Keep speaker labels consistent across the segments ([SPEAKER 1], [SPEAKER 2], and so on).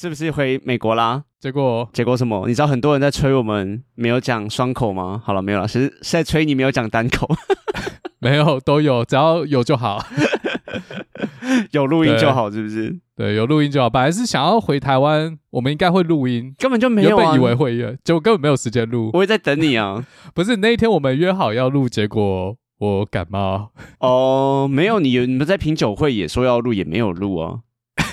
[SPEAKER 1] 是不是回美国啦？
[SPEAKER 2] 结果
[SPEAKER 1] 结果什么？你知道很多人在催我们没有讲双口吗？好了，没有了，其实是在催你没有讲单口。
[SPEAKER 2] 没有，都有，只要有就好，
[SPEAKER 1] 有录音就好，是不是？
[SPEAKER 2] 对，有录音就好。本来是想要回台湾，我们应该会录音，
[SPEAKER 1] 根本就没有啊，
[SPEAKER 2] 原本以为会约，结果根本没有时间录。
[SPEAKER 1] 我也在等你啊，
[SPEAKER 2] 不是那一天我们约好要录，结果我感冒。
[SPEAKER 1] 哦，没有，你你们在品酒会也说要录，也没有录啊。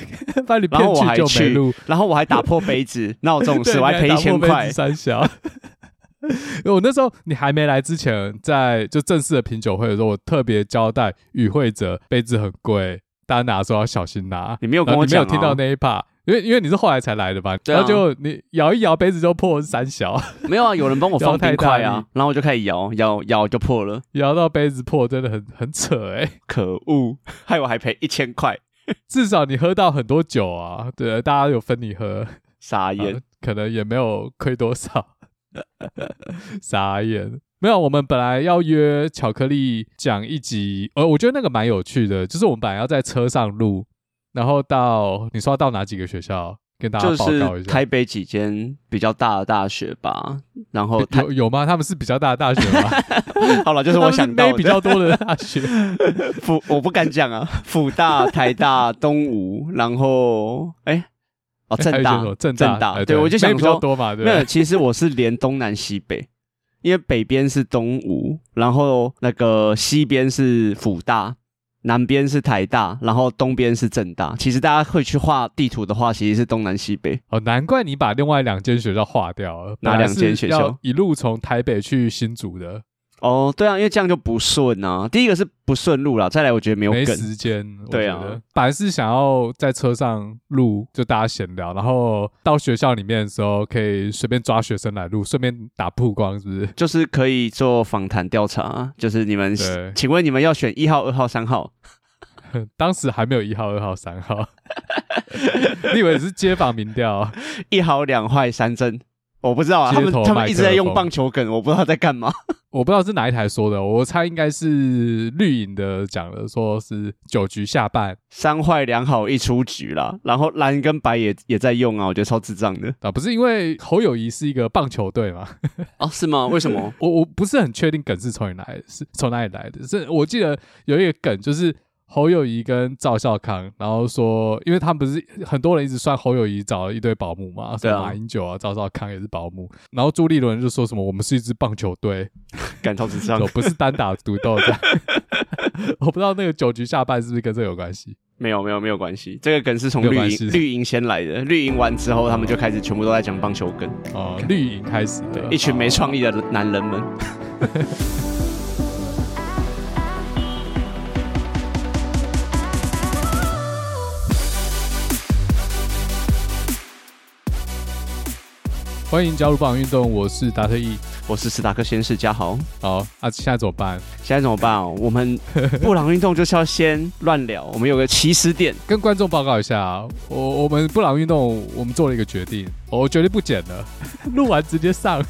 [SPEAKER 2] 把你骗去就没录，
[SPEAKER 1] 然后我还打破杯子，闹这种事我还赔一千块，
[SPEAKER 2] 三小。我那时候你还没来之前，在就正式的品酒会的时候，我特别交代与会者杯子很贵，大家拿的时候要小心拿。
[SPEAKER 1] 你没有跟我讲，
[SPEAKER 2] 没有听到那一 part，因为因为你是后来才来的吧？然后就你摇一摇杯子就破三小。
[SPEAKER 1] 没有啊，有人帮我放冰块啊，然后我就开始摇摇摇就破了，
[SPEAKER 2] 摇到杯子破，真的很很扯哎，
[SPEAKER 1] 可恶，害我还赔一千块。
[SPEAKER 2] 至少你喝到很多酒啊，对，大家有分你喝，
[SPEAKER 1] 傻眼，
[SPEAKER 2] 可能也没有亏多少。傻眼，没有。我们本来要约巧克力讲一集，呃，我觉得那个蛮有趣的，就是我们本来要在车上录，然后到你说要到哪几个学校
[SPEAKER 1] 就是台北几间比较大的大学吧。然后
[SPEAKER 2] 有有吗？他们是比较大的大学吗？
[SPEAKER 1] 好了，就是我想到
[SPEAKER 2] 比较多的大学，
[SPEAKER 1] 辅我不敢讲啊，辅大、台大、东吴，然后哎。欸哦，正大，正大，对，对我就想说，
[SPEAKER 2] 比较多嘛，对，
[SPEAKER 1] 没有，其实我是连东南西北，因为北边是东吴，然后那个西边是辅大，南边是台大，然后东边是政大。其实大家会去画地图的话，其实是东南西北。
[SPEAKER 2] 哦，难怪你把另外两间学校划掉了，
[SPEAKER 1] 哪两间学校？
[SPEAKER 2] 一路从台北去新竹的。
[SPEAKER 1] 哦，对啊，因为这样就不顺啊。第一个是不顺路了，再来我觉得没有
[SPEAKER 2] 没时间。
[SPEAKER 1] 对啊，
[SPEAKER 2] 本来是想要在车上录，就大家闲聊，然后到学校里面的时候可以随便抓学生来录，顺便打曝光，是不是？
[SPEAKER 1] 就是可以做访谈调查，就是你们，对请问你们要选一号、二号、三号？
[SPEAKER 2] 当时还没有一号、二号、三号，你以为是街访民调？
[SPEAKER 1] 一好、两坏、三真。我不知道啊，他们他们一直在用棒球梗，我不知道在干嘛。
[SPEAKER 2] 我不知道是哪一台说的，我猜应该是绿营的讲的，说是九局下半
[SPEAKER 1] 三坏两好一出局啦。然后蓝跟白也也在用啊，我觉得超智障的
[SPEAKER 2] 啊，不是因为侯友谊是一个棒球队吗？
[SPEAKER 1] 哦，是吗？为什么？
[SPEAKER 2] 我我不是很确定梗是从哪里来的，是从哪里来的？是我记得有一个梗就是。侯友谊跟赵孝康，然后说，因为他们不是很多人一直算侯友谊找了一堆保姆嘛，对啊，马英九啊，赵少康也是保姆，然后朱立伦就说什么我们是一支棒球队，
[SPEAKER 1] 赶超智障，
[SPEAKER 2] 不是单打独斗这样。我不知道那个九局下半是不是跟这有关系？
[SPEAKER 1] 没有，没有，没有关系。这个梗是从绿营绿营先来的，绿营完之后，他们就开始全部都在讲棒球梗。
[SPEAKER 2] 哦，绿营开始的，
[SPEAKER 1] 一群没创意的男人们。
[SPEAKER 2] 欢迎加入布朗运动，我是达特一，
[SPEAKER 1] 我是史达克先生嘉豪。
[SPEAKER 2] 好，啊，现在怎么办？
[SPEAKER 1] 现在怎么办哦？我们 布朗运动就是要先乱聊，我们有个起始点，
[SPEAKER 2] 跟观众报告一下。我我们布朗运动，我们做了一个决定，我决定不剪了，录完直接上。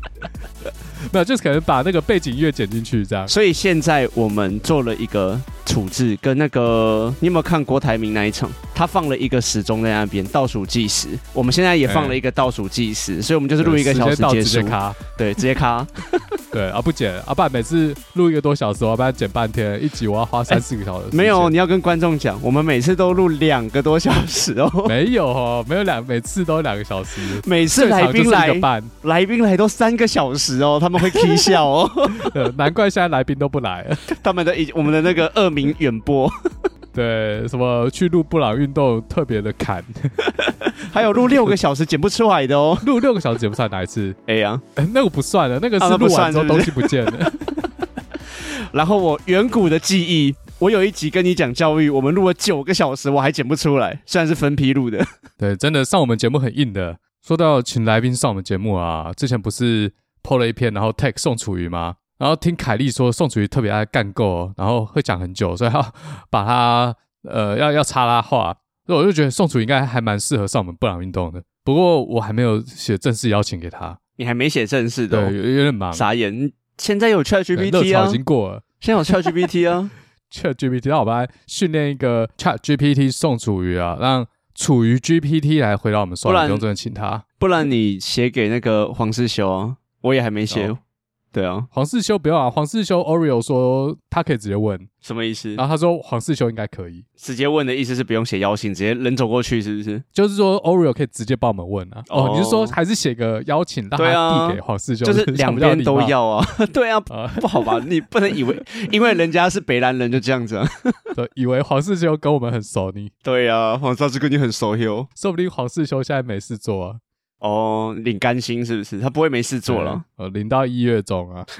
[SPEAKER 2] 没有，就是可能把那个背景音乐剪进去这样。
[SPEAKER 1] 所以现在我们做了一个处置，跟那个你有没有看郭台铭那一场？他放了一个时钟在那边倒数计时，我们现在也放了一个倒数计时，所以我们就是录一个小时结束，直接卡，对，直接卡。
[SPEAKER 2] 对啊，不剪啊，不然每次录一个多小时，我要不然剪半天，一集我要花三四个小时、欸。
[SPEAKER 1] 没有，你要跟观众讲，我们每次都录两个多小时哦。
[SPEAKER 2] 没有哦，没有两，每次都两个小时。
[SPEAKER 1] 每次来宾来，来宾来都三个小时哦，他们会踢笑哦。
[SPEAKER 2] 难怪现在来宾都不来，
[SPEAKER 1] 他们的一我们的那个恶名远播。
[SPEAKER 2] 对，什么去录布朗运动特别的砍，
[SPEAKER 1] 还有录六个小时剪不出来的哦，
[SPEAKER 2] 录六个小时剪不出来哪一次
[SPEAKER 1] ？A 啊，
[SPEAKER 2] 那个不算了，那个是录完之后东西不见了。
[SPEAKER 1] 然后我远古的记忆，我有一集跟你讲教育，我们录了九个小时，我还剪不出来，虽然是分批录的。
[SPEAKER 2] 对，真的上我们节目很硬的。说到请来宾上我们节目啊，之前不是 PO 了一篇，然后 tag 宋楚瑜吗？然后听凯莉说宋楚瑜特别爱干够，然后会讲很久，所以要把他呃要要插他话，所以我就觉得宋楚瑜应该还蛮适合上我们布朗运动的。不过我还没有写正式邀请给他，
[SPEAKER 1] 你还没写正式的、哦，
[SPEAKER 2] 对，有，有点忙。
[SPEAKER 1] 傻眼，现在有 ChatGPT 啊，
[SPEAKER 2] 已经过了，
[SPEAKER 1] 现在有 ChatGPT 啊，
[SPEAKER 2] ChatGPT，那我们来训练一个 ChatGPT 宋楚瑜啊，让楚瑜 GPT 来回答我们
[SPEAKER 1] 不然
[SPEAKER 2] 不用真的请他。
[SPEAKER 1] 不然你写给那个黄世修啊，我也还没写。哦对啊，
[SPEAKER 2] 黄世修不要啊。黄世修 Oreo 说他可以直接问，
[SPEAKER 1] 什么意思？
[SPEAKER 2] 然后他说黄世修应该可以
[SPEAKER 1] 直接问的意思是不用写邀请，直接人走过去是不是？
[SPEAKER 2] 就是说 Oreo 可以直接帮我们问啊。哦，哦你是说还是写个邀请，让他递给黄世修？
[SPEAKER 1] 就是 两边都要啊。对 啊，不好吧？你不能以为因为人家是北兰人就这样子啊？
[SPEAKER 2] 对，以为黄世修跟我们很熟你？
[SPEAKER 1] 对啊，黄少志跟你很熟哟。
[SPEAKER 2] 说不定黄世修现在没事做啊。
[SPEAKER 1] 哦，领干薪是不是？他不会没事做了。
[SPEAKER 2] 呃，领到一月中啊。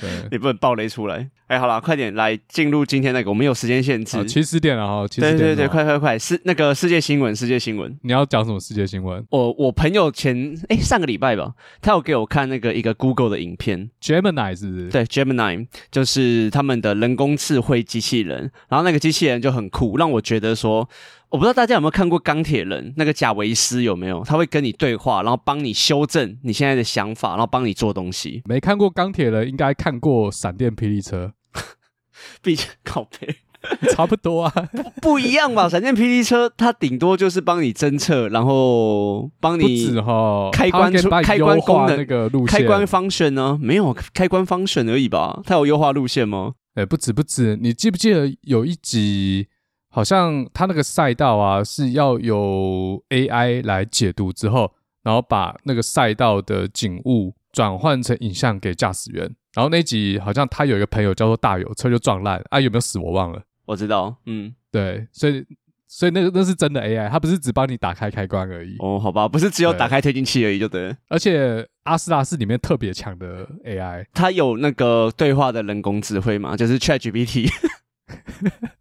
[SPEAKER 2] 对，
[SPEAKER 1] 你不能暴雷出来。哎，好了，快点来进入今天那个，我们有时间限制，
[SPEAKER 2] 七十点了哈。
[SPEAKER 1] 对对对，快快快，是那个世界新闻，世界新闻。
[SPEAKER 2] 你要讲什么世界新闻？
[SPEAKER 1] 我我朋友前哎上个礼拜吧，他有给我看那个一个 Google 的影片
[SPEAKER 2] ，Gemini 是不是？
[SPEAKER 1] 对，Gemini 就是他们的人工智慧机器人，然后那个机器人就很酷，让我觉得说。我不知道大家有没有看过钢铁人那个贾维斯有没有？他会跟你对话，然后帮你修正你现在的想法，然后帮你做东西。
[SPEAKER 2] 没看过钢铁人，应该看过闪电霹雳车。
[SPEAKER 1] 毕竟靠背，
[SPEAKER 2] 差不多啊，
[SPEAKER 1] 不，不一样吧？闪电霹雳车它顶多就是帮你侦测，然后帮你开关出开关功能
[SPEAKER 2] 那个路线，
[SPEAKER 1] 开关 function 呢？没有开关 function 而已吧？它有优化路线吗？
[SPEAKER 2] 哎、欸，不止不止，你记不记得有一集？好像他那个赛道啊，是要有 AI 来解读之后，然后把那个赛道的景物转换成影像给驾驶员。然后那集好像他有一个朋友叫做大有车就撞烂啊，有没有死我忘了。
[SPEAKER 1] 我知道，嗯，
[SPEAKER 2] 对，所以所以那个那是真的 AI，它不是只帮你打开开关而已。
[SPEAKER 1] 哦，好吧，不是只有打开推进器而已就对了。
[SPEAKER 2] 而且阿斯拉是里面特别强的 AI，
[SPEAKER 1] 它有那个对话的人工智慧嘛，就是 ChatGPT。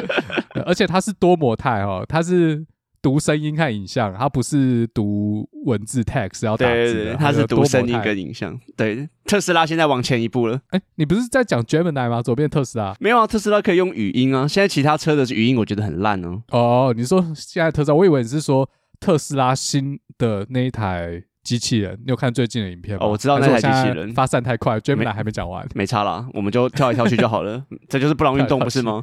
[SPEAKER 2] 而且它是多模态哦，它是读声音和影像，它不是读文字 text 要打字的。对对对，它
[SPEAKER 1] 是读声音跟影像。对，特斯拉现在往前一步了。
[SPEAKER 2] 哎，你不是在讲 Gemini 吗？左边特斯拉
[SPEAKER 1] 没有啊？特斯拉可以用语音啊。现在其他车的语音我觉得很烂哦。
[SPEAKER 2] 哦，你说现在特斯拉，我以为你是说特斯拉新的那一台。机器人，你有看最近的影片吗？
[SPEAKER 1] 哦，我知道那台机器人
[SPEAKER 2] 发散太快，Gemini 还没讲完，
[SPEAKER 1] 没差啦，我们就跳来跳去就好了。这就是布朗运动，不是吗？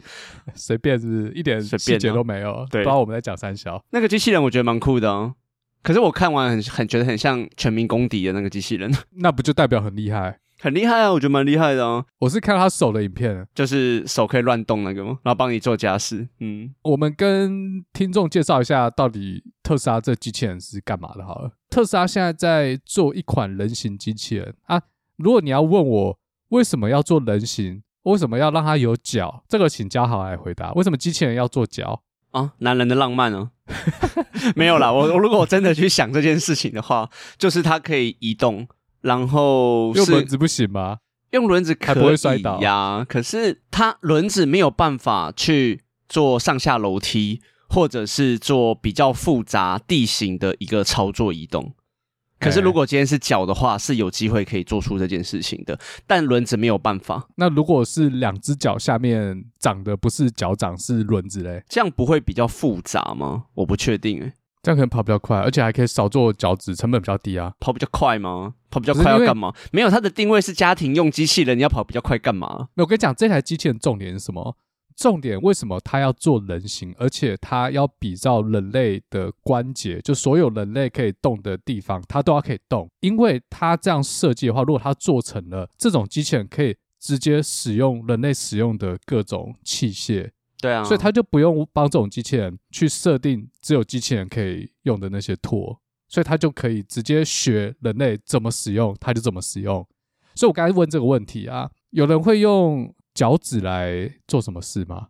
[SPEAKER 2] 随便是是，一点细节都没有。对，不知道我们在讲三小。
[SPEAKER 1] 那个机器人我觉得蛮酷的哦，可是我看完很很觉得很像全民公敌的那个机器人，
[SPEAKER 2] 那不就代表很厉害？
[SPEAKER 1] 很厉害啊，我觉得蛮厉害的哦。
[SPEAKER 2] 我是看他手的影片，
[SPEAKER 1] 就是手可以乱动那个吗？然后帮你做家事。嗯，
[SPEAKER 2] 我们跟听众介绍一下，到底特斯拉这机器人是干嘛的？好了，特斯拉现在在做一款人形机器人啊。如果你要问我为什么要做人形，为什么要让它有脚，这个请嘉豪来回答。为什么机器人要做脚
[SPEAKER 1] 啊？男人的浪漫哦？没有啦，我我如果我真的去想这件事情的话，就是它可以移动。然后
[SPEAKER 2] 用轮子不行吗？
[SPEAKER 1] 用轮子不会摔倒呀。可是它轮子没有办法去做上下楼梯，或者是做比较复杂地形的一个操作移动。可是如果今天是脚的话，是有机会可以做出这件事情的。但轮子没有办法。
[SPEAKER 2] 那如果是两只脚下面长的不是脚掌，是轮子嘞？
[SPEAKER 1] 这样不会比较复杂吗？我不确定诶。
[SPEAKER 2] 这样可能跑比较快，而且还可以少做脚趾，成本比较低啊。
[SPEAKER 1] 跑比较快吗？跑比较快要干嘛？没有，它的定位是家庭用机器人，你要跑比较快干嘛？
[SPEAKER 2] 那我跟你讲，这台机器人重点是什么？重点为什么它要做人形，而且它要比照人类的关节，就所有人类可以动的地方，它都要可以动。因为它这样设计的话，如果它做成了这种机器人，可以直接使用人类使用的各种器械。
[SPEAKER 1] 对啊，
[SPEAKER 2] 所以他就不用帮这种机器人去设定只有机器人可以用的那些托，所以他就可以直接学人类怎么使用，他就怎么使用。所以我刚才问这个问题啊，有人会用脚趾来做什么事吗？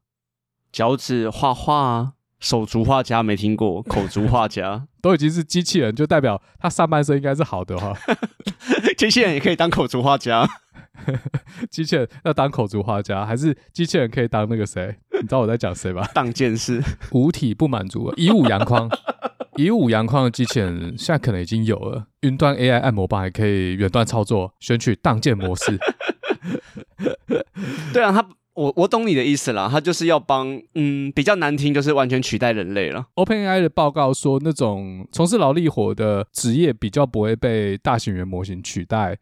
[SPEAKER 1] 脚趾画画啊，手足画家没听过，口足画家
[SPEAKER 2] 都已经是机器人，就代表他上半身应该是好的哈。
[SPEAKER 1] 机器人也可以当口足画家。
[SPEAKER 2] 机器人要当口足画家，还是机器人可以当那个谁？你知道我在讲谁吧？
[SPEAKER 1] 当剑士，
[SPEAKER 2] 五体不满足，以武扬匡，以武扬匡的机器人现在可能已经有了云端 AI 按摩棒，还可以远端操作，选取当剑模式。
[SPEAKER 1] 对啊，他我我懂你的意思啦，他就是要帮，嗯，比较难听，就是完全取代人类了。
[SPEAKER 2] OpenAI 的报告说，那种从事劳力活的职业比较不会被大型语言模型取代。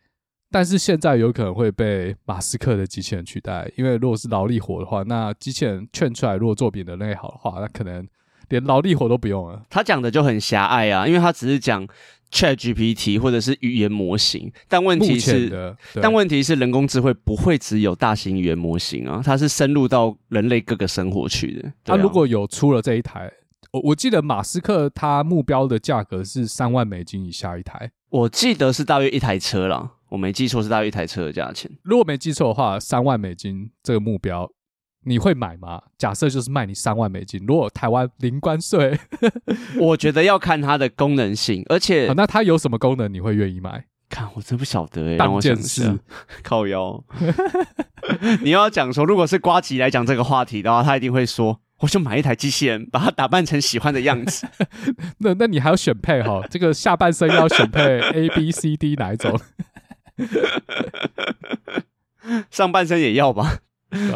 [SPEAKER 2] 但是现在有可能会被马斯克的机器人取代，因为如果是劳力活的话，那机器人劝出来，如果做比人类好的话，那可能连劳力活都不用了。
[SPEAKER 1] 他讲的就很狭隘啊，因为他只是讲 ChatGPT 或者是语言模型，但问题是，但问题是人工智慧不会只有大型语言模型啊，它是深入到人类各个生活去的。他、啊
[SPEAKER 2] 啊、如果有出了这一台，我我记得马斯克他目标的价格是三万美金以下一台，
[SPEAKER 1] 我记得是大约一台车啦，我没记错是大约一台车的价钱。
[SPEAKER 2] 如果没记错的话，三万美金这个目标。你会买吗？假设就是卖你三万美金，如果台湾零关税
[SPEAKER 1] 我觉得要看它的功能性，而且、
[SPEAKER 2] 啊、那它有什么功能你会愿意买？
[SPEAKER 1] 看我真不晓得哎，
[SPEAKER 2] 当件事
[SPEAKER 1] 靠腰。你要讲说，如果是瓜吉来讲这个话题的话，他一定会说，我就买一台机器人，把它打扮成喜欢的样子。
[SPEAKER 2] 那那你还要选配哈？这个下半身要选配 A B C D 哪一种？
[SPEAKER 1] 上半身也要吧？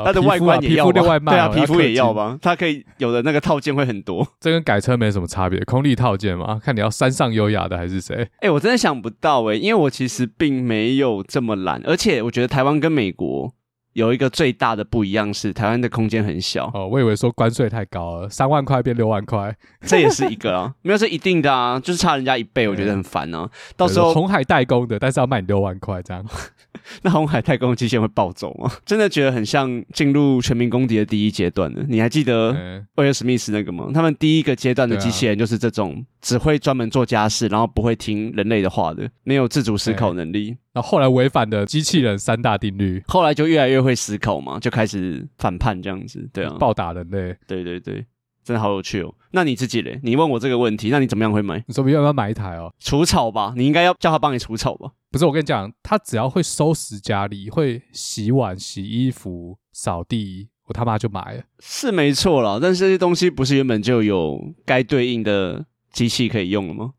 [SPEAKER 1] 它的外观也要对啊，皮肤也要吧？它可以有的那个套件会很多，
[SPEAKER 2] 这跟改车没什么差别，空力套件嘛。看你要山上优雅的还是谁？
[SPEAKER 1] 哎、欸，我真的想不到哎、欸，因为我其实并没有这么懒，而且我觉得台湾跟美国有一个最大的不一样是，台湾的空间很小。
[SPEAKER 2] 哦，我以为说关税太高了，三万块变六万块，
[SPEAKER 1] 这也是一个啊，没有是一定的啊，就是差人家一倍，我觉得很烦啊。到时候
[SPEAKER 2] 红海代工的，但是要卖你六万块这样。
[SPEAKER 1] 那红海代工的机器人会暴走吗？真的觉得很像进入全民公敌的第一阶段呢。你还记得威尔史密斯那个吗？他们第一个阶段的机器人就是这种，只会专门做家事，然后不会听人类的话的，没有自主思考能力。
[SPEAKER 2] 然后后来违反的机器人三大定律，
[SPEAKER 1] 后来就越来越会思考嘛，就开始反叛这样子。对啊，
[SPEAKER 2] 暴打人类。
[SPEAKER 1] 对对对。真的好有趣哦！那你自己嘞？你问我这个问题，那你怎么样会买？
[SPEAKER 2] 你说要不要买一台哦？
[SPEAKER 1] 除草吧，你应该要叫他帮你除草吧？
[SPEAKER 2] 不是，我跟你讲，他只要会收拾家里，会洗碗、洗衣服、扫地，我他妈就买了。
[SPEAKER 1] 是没错啦，但是这些东西不是原本就有该对应的机器可以用了吗？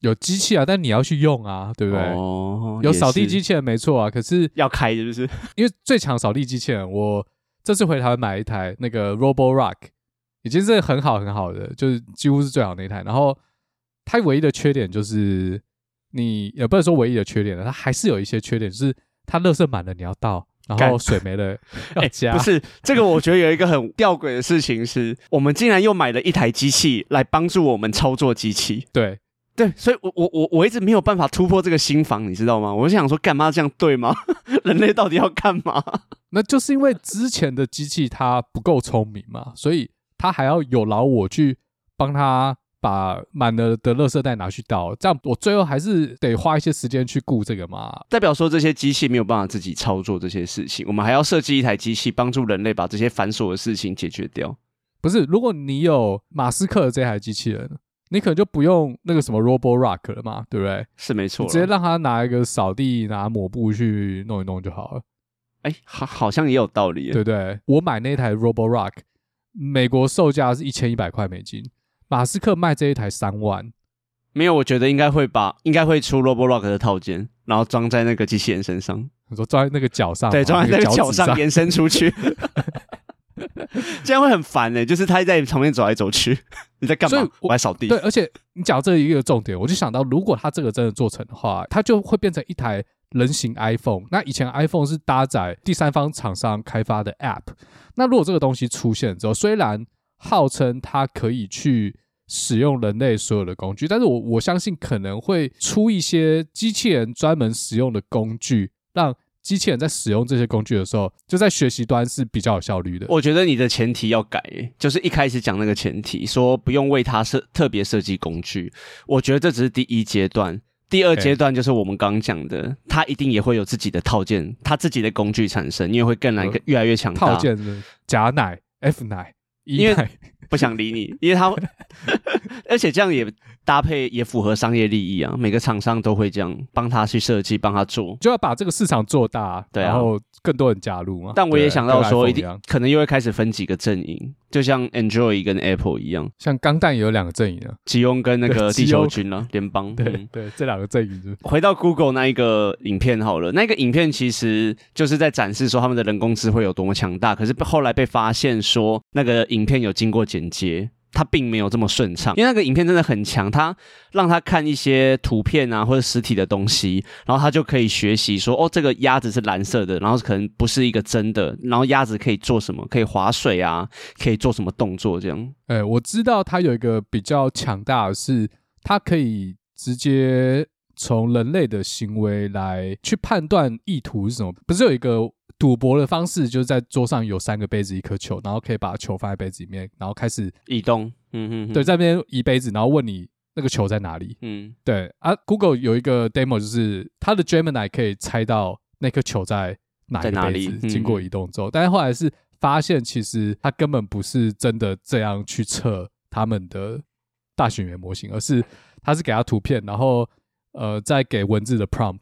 [SPEAKER 2] 有机器啊，但你要去用啊，对不对？哦，有扫地机器人没错啊，可是
[SPEAKER 1] 要开是不是？
[SPEAKER 2] 因为最强扫地机器人，我这次回台湾买一台那个 Roborock。已经是很好很好的，就是几乎是最好那一台。然后它唯一的缺点就是，你也不能说唯一的缺点了，它还是有一些缺点，就是它垃圾满了你要倒，然后水没了 要加。
[SPEAKER 1] 不是这个，我觉得有一个很吊诡的事情是，我们竟然又买了一台机器来帮助我们操作机器。
[SPEAKER 2] 对
[SPEAKER 1] 对，所以我我我我一直没有办法突破这个心防，你知道吗？我就想说，干嘛这样对吗？人类到底要干嘛？
[SPEAKER 2] 那就是因为之前的机器它不够聪明嘛，所以。它还要有劳我去帮它把满了的垃圾袋拿去倒，这样我最后还是得花一些时间去顾这个嘛。
[SPEAKER 1] 代表说这些机器没有办法自己操作这些事情，我们还要设计一台机器帮助人类把这些繁琐的事情解决掉。
[SPEAKER 2] 不是，如果你有马斯克的这台机器人，你可能就不用那个什么 Roborock 了嘛，对不对？
[SPEAKER 1] 是没错，
[SPEAKER 2] 直接让他拿一个扫地拿抹布去弄一弄就好了。
[SPEAKER 1] 哎，好，好像也有道理，
[SPEAKER 2] 对不对？我买那台 Roborock。美国售价是一千一百块美金，马斯克卖这一台三万，
[SPEAKER 1] 没有，我觉得应该会把，应该会出 Roborock 的套件，然后装在那个机器人身上。
[SPEAKER 2] 你说装在那个脚上，
[SPEAKER 1] 对，装在那个脚上延伸出去，这样会很烦呢。就是他在旁边走来走去，你在干嘛？我在扫地。
[SPEAKER 2] 对，而且你讲这一个重点，我就想到，如果他这个真的做成的话，它就会变成一台。人形 iPhone，那以前 iPhone 是搭载第三方厂商开发的 App，那如果这个东西出现之后，虽然号称它可以去使用人类所有的工具，但是我我相信可能会出一些机器人专门使用的工具，让机器人在使用这些工具的时候，就在学习端是比较有效率的。
[SPEAKER 1] 我觉得你的前提要改，就是一开始讲那个前提，说不用为它设特别设计工具，我觉得这只是第一阶段。第二阶段就是我们刚讲的，它一定也会有自己的套件，它自己的工具产生，因为会更来越来越强大。
[SPEAKER 2] 套件是假奶、F 奶、E 奶，
[SPEAKER 1] 不想理你，因为它，而且这样也搭配也符合商业利益啊。每个厂商都会这样帮他去设计，帮他做，
[SPEAKER 2] 就要把这个市场做大，
[SPEAKER 1] 对啊，
[SPEAKER 2] 然后更多人加入嘛。
[SPEAKER 1] 但我也想到说，一定可能又会开始分几个阵营。就像 Android 跟 Apple 一样，
[SPEAKER 2] 像钢弹也有两个阵营啊，
[SPEAKER 1] 吉翁跟那个地球军啊，联邦。
[SPEAKER 2] 对、嗯、对，这两个阵营是。
[SPEAKER 1] 回到 Google 那一个影片好了，那个影片其实就是在展示说他们的人工智慧有多么强大，可是后来被发现说那个影片有经过剪接。它并没有这么顺畅，因为那个影片真的很强，他让他看一些图片啊或者实体的东西，然后他就可以学习说，哦，这个鸭子是蓝色的，然后可能不是一个真的，然后鸭子可以做什么？可以划水啊，可以做什么动作这样？
[SPEAKER 2] 哎，我知道它有一个比较强大的是，它可以直接从人类的行为来去判断意图是什么，不是有一个。赌博的方式就是在桌上有三个杯子，一颗球，然后可以把球放在杯子里面，然后开始
[SPEAKER 1] 移动。嗯嗯，
[SPEAKER 2] 对，在那边移杯子，然后问你那个球在哪里。嗯，对啊。Google 有一个 demo，就是它的 Gemini 可以猜到那颗球在哪一个杯子，经过移动之后，嗯、但是后来是发现，其实它根本不是真的这样去测他们的大型语言模型，而是它是给它图片，然后呃再给文字的 prompt。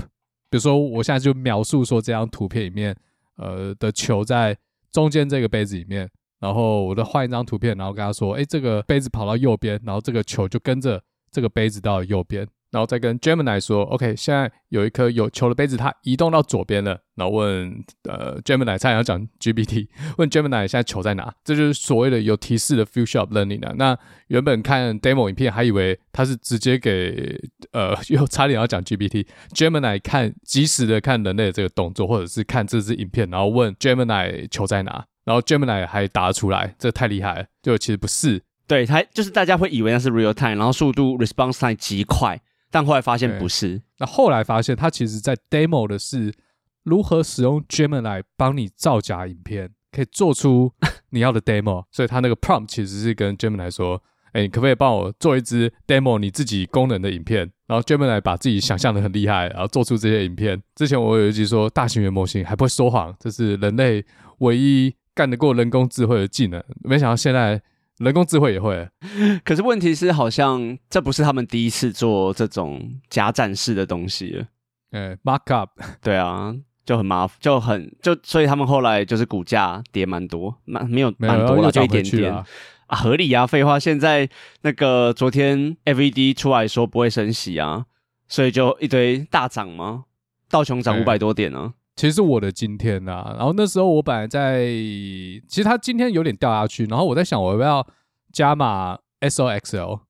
[SPEAKER 2] 比如说，我现在就描述说这张图片里面。呃的球在中间这个杯子里面，然后我再换一张图片，然后跟他说，哎，这个杯子跑到右边，然后这个球就跟着这个杯子到右边。然后再跟 Gemini 说，OK，现在有一颗有球的杯子，它移动到左边了。然后问呃 Gemini，差点要讲 GPT，问 Gemini 现在球在哪？这就是所谓的有提示的 Future of Learning 啊。那原本看 demo 影片还以为它是直接给呃，又差点要讲 GPT，Gemini 看即时的看人类的这个动作，或者是看这支影片，然后问 Gemini 球在哪？然后 Gemini 还答出来，这太厉害了。就其实不是，
[SPEAKER 1] 对，它就是大家会以为那是 real time，然后速度 response time 极快。但后来发现不是，
[SPEAKER 2] 那后来发现他其实在 demo 的是如何使用 Gemini 来帮你造假影片，可以做出 你要的 demo。所以他那个 prompt 其实是跟 Gemini 说：“哎，你可不可以帮我做一支 demo 你自己功能的影片？”然后 Gemini 把自己想象的很厉害，然后做出这些影片。之前我有一集说大型语言模型还不会说谎，这是人类唯一干得过人工智慧的技能。没想到现在。人工智慧也会，
[SPEAKER 1] 可是问题是，好像这不是他们第一次做这种假展示的东西了。
[SPEAKER 2] 呃，mock up，
[SPEAKER 1] 对啊，就很麻烦，就很就，所以他们后来就是股价跌蛮多，蛮没有蛮多了，就一点点啊，合理啊，废话。现在那个昨天 FED 出来说不会升息啊，所以就一堆大涨嘛，道琼涨五百多点呢、啊。
[SPEAKER 2] 其实我的今天呐、啊，然后那时候我本来在，其实它今天有点掉下去，然后我在想我要不要加码 SOXL，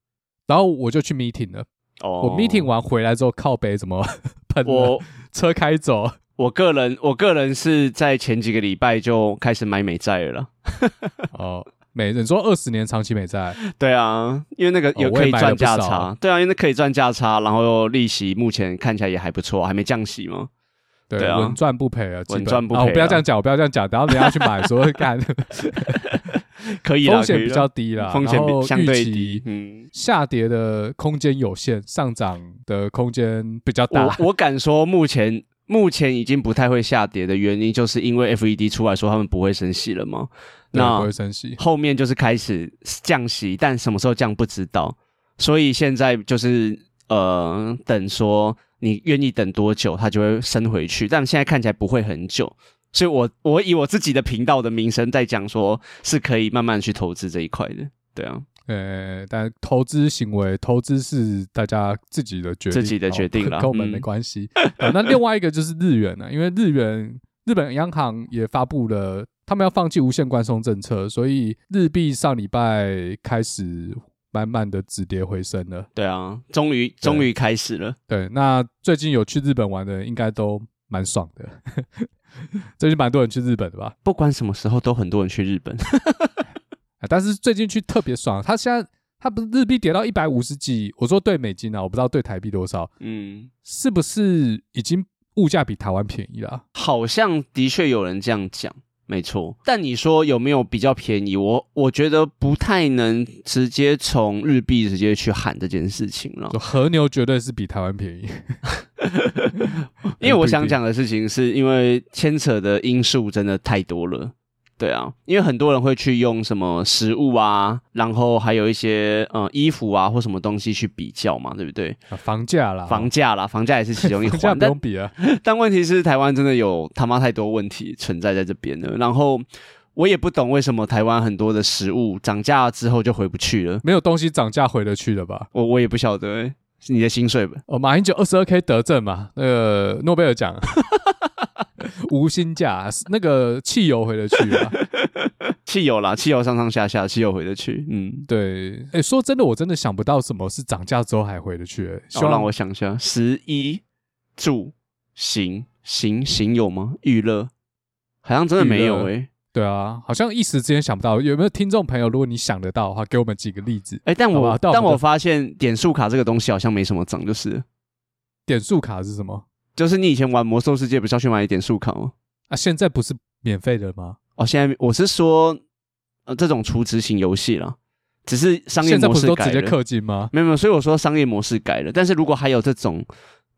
[SPEAKER 2] 然后我就去 meeting 了。哦，我 meeting 完回来之后靠背怎么 喷？我车开走。
[SPEAKER 1] 我个人我个人是在前几个礼拜就开始买美债了。
[SPEAKER 2] 哦，美你说二十年长期美债？
[SPEAKER 1] 对啊，因为那个有可以赚价差。哦、对啊，因为那可以赚价差，然后利息目前看起来也还不错，还没降息吗？
[SPEAKER 2] 对啊，稳赚不赔啊，
[SPEAKER 1] 稳赚不赔。
[SPEAKER 2] 我不要这样讲，我不要这样讲，等下等下去买说 干，
[SPEAKER 1] 可以，
[SPEAKER 2] 风险比较低啦，
[SPEAKER 1] 风险比相对低，
[SPEAKER 2] 嗯，下跌的空间有限，上涨的空间比较大。
[SPEAKER 1] 我我敢说，目前目前已经不太会下跌的原因，就是因为 FED 出来说他们不会升息了嘛，那
[SPEAKER 2] 不会升息，
[SPEAKER 1] 后面就是开始降息，但什么时候降不知道，所以现在就是呃，等说。你愿意等多久，它就会升回去。但现在看起来不会很久，所以我我以我自己的频道的名声在讲，说是可以慢慢去投资这一块的。对啊，
[SPEAKER 2] 呃，但投资行为，投资是大家自己的决定，
[SPEAKER 1] 自己的决定了，
[SPEAKER 2] 跟我们没关系。嗯、那另外一个就是日元呢，因为日元日本央行也发布了，他们要放弃无限宽松政策，所以日币上礼拜开始。慢慢的止跌回升了，
[SPEAKER 1] 对啊，终于终于开始了。
[SPEAKER 2] 对，那最近有去日本玩的人应该都蛮爽的，最近蛮多人去日本的吧？
[SPEAKER 1] 不管什么时候都很多人去日本，
[SPEAKER 2] 但是最近去特别爽。他现在他不是日币跌到一百五十几，我说对美金啊，我不知道对台币多少。嗯，是不是已经物价比台湾便宜了？
[SPEAKER 1] 好像的确有人这样讲。没错，但你说有没有比较便宜？我我觉得不太能直接从日币直接去喊这件事情了。
[SPEAKER 2] 和牛绝对是比台湾便宜，
[SPEAKER 1] 因为我想讲的事情是因为牵扯的因素真的太多了。对啊，因为很多人会去用什么食物啊，然后还有一些呃衣服啊或什么东西去比较嘛，对不对？
[SPEAKER 2] 房价啦，
[SPEAKER 1] 房价啦，房价也是其中一环。
[SPEAKER 2] 不用比啊，
[SPEAKER 1] 但问题是台湾真的有他妈太多问题存在在这边了。然后我也不懂为什么台湾很多的食物涨价之后就回不去了，
[SPEAKER 2] 没有东西涨价回得去的吧？
[SPEAKER 1] 我我也不晓得、欸，是你的薪水吧？
[SPEAKER 2] 哦，马英九二十二 K 得证嘛，那个诺贝尔奖。无薪假，那个汽油回得去啊。
[SPEAKER 1] 汽油啦，汽油上上下下，汽油回得去。嗯，
[SPEAKER 2] 对。哎、欸，说真的，我真的想不到什么是涨价之后还回得去、欸。
[SPEAKER 1] 希望、哦、让我想一下，十一住行行行有吗？娱乐好像真的没有诶、欸。
[SPEAKER 2] 对啊，好像一时之间想不到。有没有听众朋友，如果你想得到的话，给我们几个例子？
[SPEAKER 1] 哎、欸，但我但我发现点数卡这个东西好像没什么涨，就是
[SPEAKER 2] 点数卡是什么？
[SPEAKER 1] 就是你以前玩魔兽世界不是要去买点数卡吗？
[SPEAKER 2] 啊，现在不是免费的吗？
[SPEAKER 1] 哦，现在我是说，呃，这种储值型游戏啦，只是商业模式改了。
[SPEAKER 2] 直接氪金吗？
[SPEAKER 1] 没有没有，所以我说商业模式改了。但是如果还有这种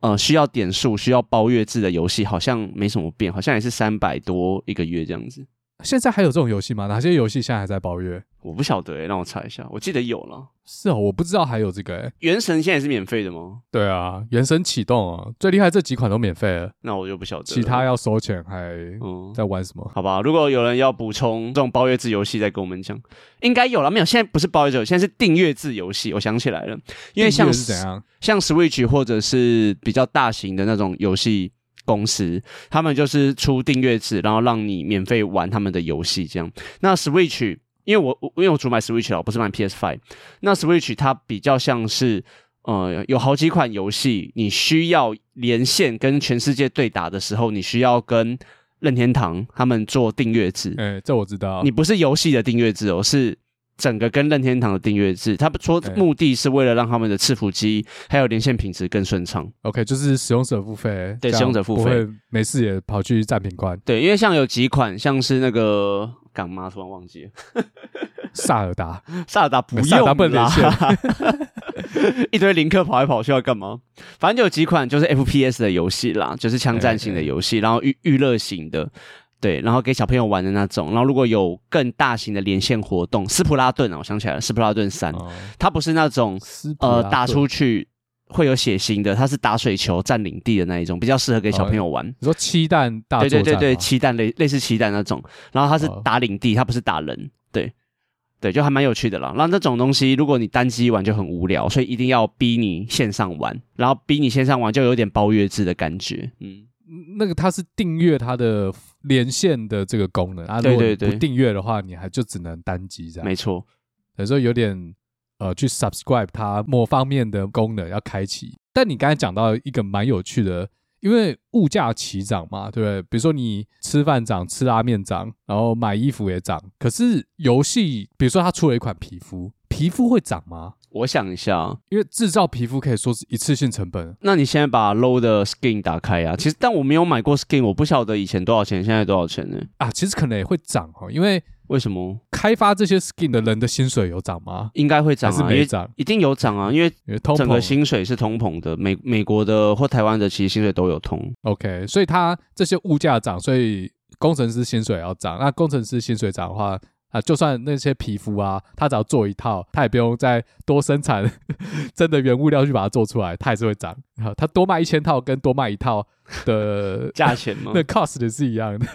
[SPEAKER 1] 呃需要点数、需要包月制的游戏，好像没什么变，好像也是三百多一个月这样子。
[SPEAKER 2] 现在还有这种游戏吗？哪些游戏现在还在包月？
[SPEAKER 1] 我不晓得让我查一下。我记得有了。
[SPEAKER 2] 是哦，我不知道还有这个诶、欸。
[SPEAKER 1] 原神现在是免费的吗？
[SPEAKER 2] 对啊，原神启动啊，最厉害这几款都免费了。
[SPEAKER 1] 那我就不晓得。
[SPEAKER 2] 其他要收钱还嗯在玩什么？
[SPEAKER 1] 好吧，如果有人要补充这种包月制游戏，再跟我们讲。应该有了没有？现在不是包月制，现在是订阅制游戏。我想起来了，因为像
[SPEAKER 2] 是怎样？
[SPEAKER 1] 像 Switch 或者是比较大型的那种游戏。公司他们就是出订阅制，然后让你免费玩他们的游戏，这样。那 Switch，因为我因为我主买 Switch 了，我不是买 PS Five。那 Switch 它比较像是，呃，有好几款游戏，你需要连线跟全世界对打的时候，你需要跟任天堂他们做订阅制。
[SPEAKER 2] 哎、欸，这我知道。
[SPEAKER 1] 你不是游戏的订阅制哦，是。整个跟任天堂的订阅制，他说目的是为了让他们的伺服机还有连线品质更顺畅。
[SPEAKER 2] OK，就是使用者付费，
[SPEAKER 1] 对，使用者付费，
[SPEAKER 2] 没事也跑去占品宽。
[SPEAKER 1] 对，因为像有几款，像是那个干嘛突然忘记了，
[SPEAKER 2] 萨尔达，
[SPEAKER 1] 萨尔达不用啦，一堆林克跑来跑去要干嘛？反正就有几款就是 FPS 的游戏啦，就是枪战型的游戏，然后娱娱乐型的。对，然后给小朋友玩的那种，然后如果有更大型的连线活动，斯普拉顿啊，我想起来了，斯普拉顿三，哦，它不是那种呃打出去会有血腥的，它是打水球占领地的那一种，比较适合给小朋友玩。哦，
[SPEAKER 2] 你说七弹大？对对对对，
[SPEAKER 1] 七弹类类似七弹那种，然后它是打领地，它不是打人，对对，就还蛮有趣的啦。然后这种东西，如果你单机玩就很无聊，所以一定要逼你线上玩，然后逼你线上玩就有点包月制的感觉，嗯。
[SPEAKER 2] 那个它是订阅它的连线的这个功能啊，对对对，如果不订阅的话，你还就只能单机这样。
[SPEAKER 1] 没错，
[SPEAKER 2] 有时候有点呃，去 subscribe 它某方面的功能要开启。但你刚才讲到一个蛮有趣的，因为物价齐涨嘛，对不对？比如说你吃饭涨，吃拉面涨，然后买衣服也涨。可是游戏，比如说它出了一款皮肤，皮肤会涨吗？
[SPEAKER 1] 我想一下，
[SPEAKER 2] 因为制造皮肤可以说是一次性成本。
[SPEAKER 1] 那你现在把 low 的 skin 打开啊？其实，但我没有买过 skin，我不晓得以前多少钱，现在多少钱呢？
[SPEAKER 2] 啊，其实可能也会涨哦，因为
[SPEAKER 1] 为什么
[SPEAKER 2] 开发这些 skin 的人的薪水有涨吗？
[SPEAKER 1] 应该会涨啊，
[SPEAKER 2] 还是没涨？
[SPEAKER 1] 一定有涨啊，因为整个薪水是通膨的，美美国的或台湾的其实薪水都有通。
[SPEAKER 2] OK，所以它这些物价涨，所以工程师薪水也要涨。那工程师薪水涨的话。啊，就算那些皮肤啊，他只要做一套，他也不用再多生产 真的原物料去把它做出来，它还是会涨。好，他多卖一千套跟多卖一套的
[SPEAKER 1] 价钱吗？
[SPEAKER 2] 那 cost 的是一样的。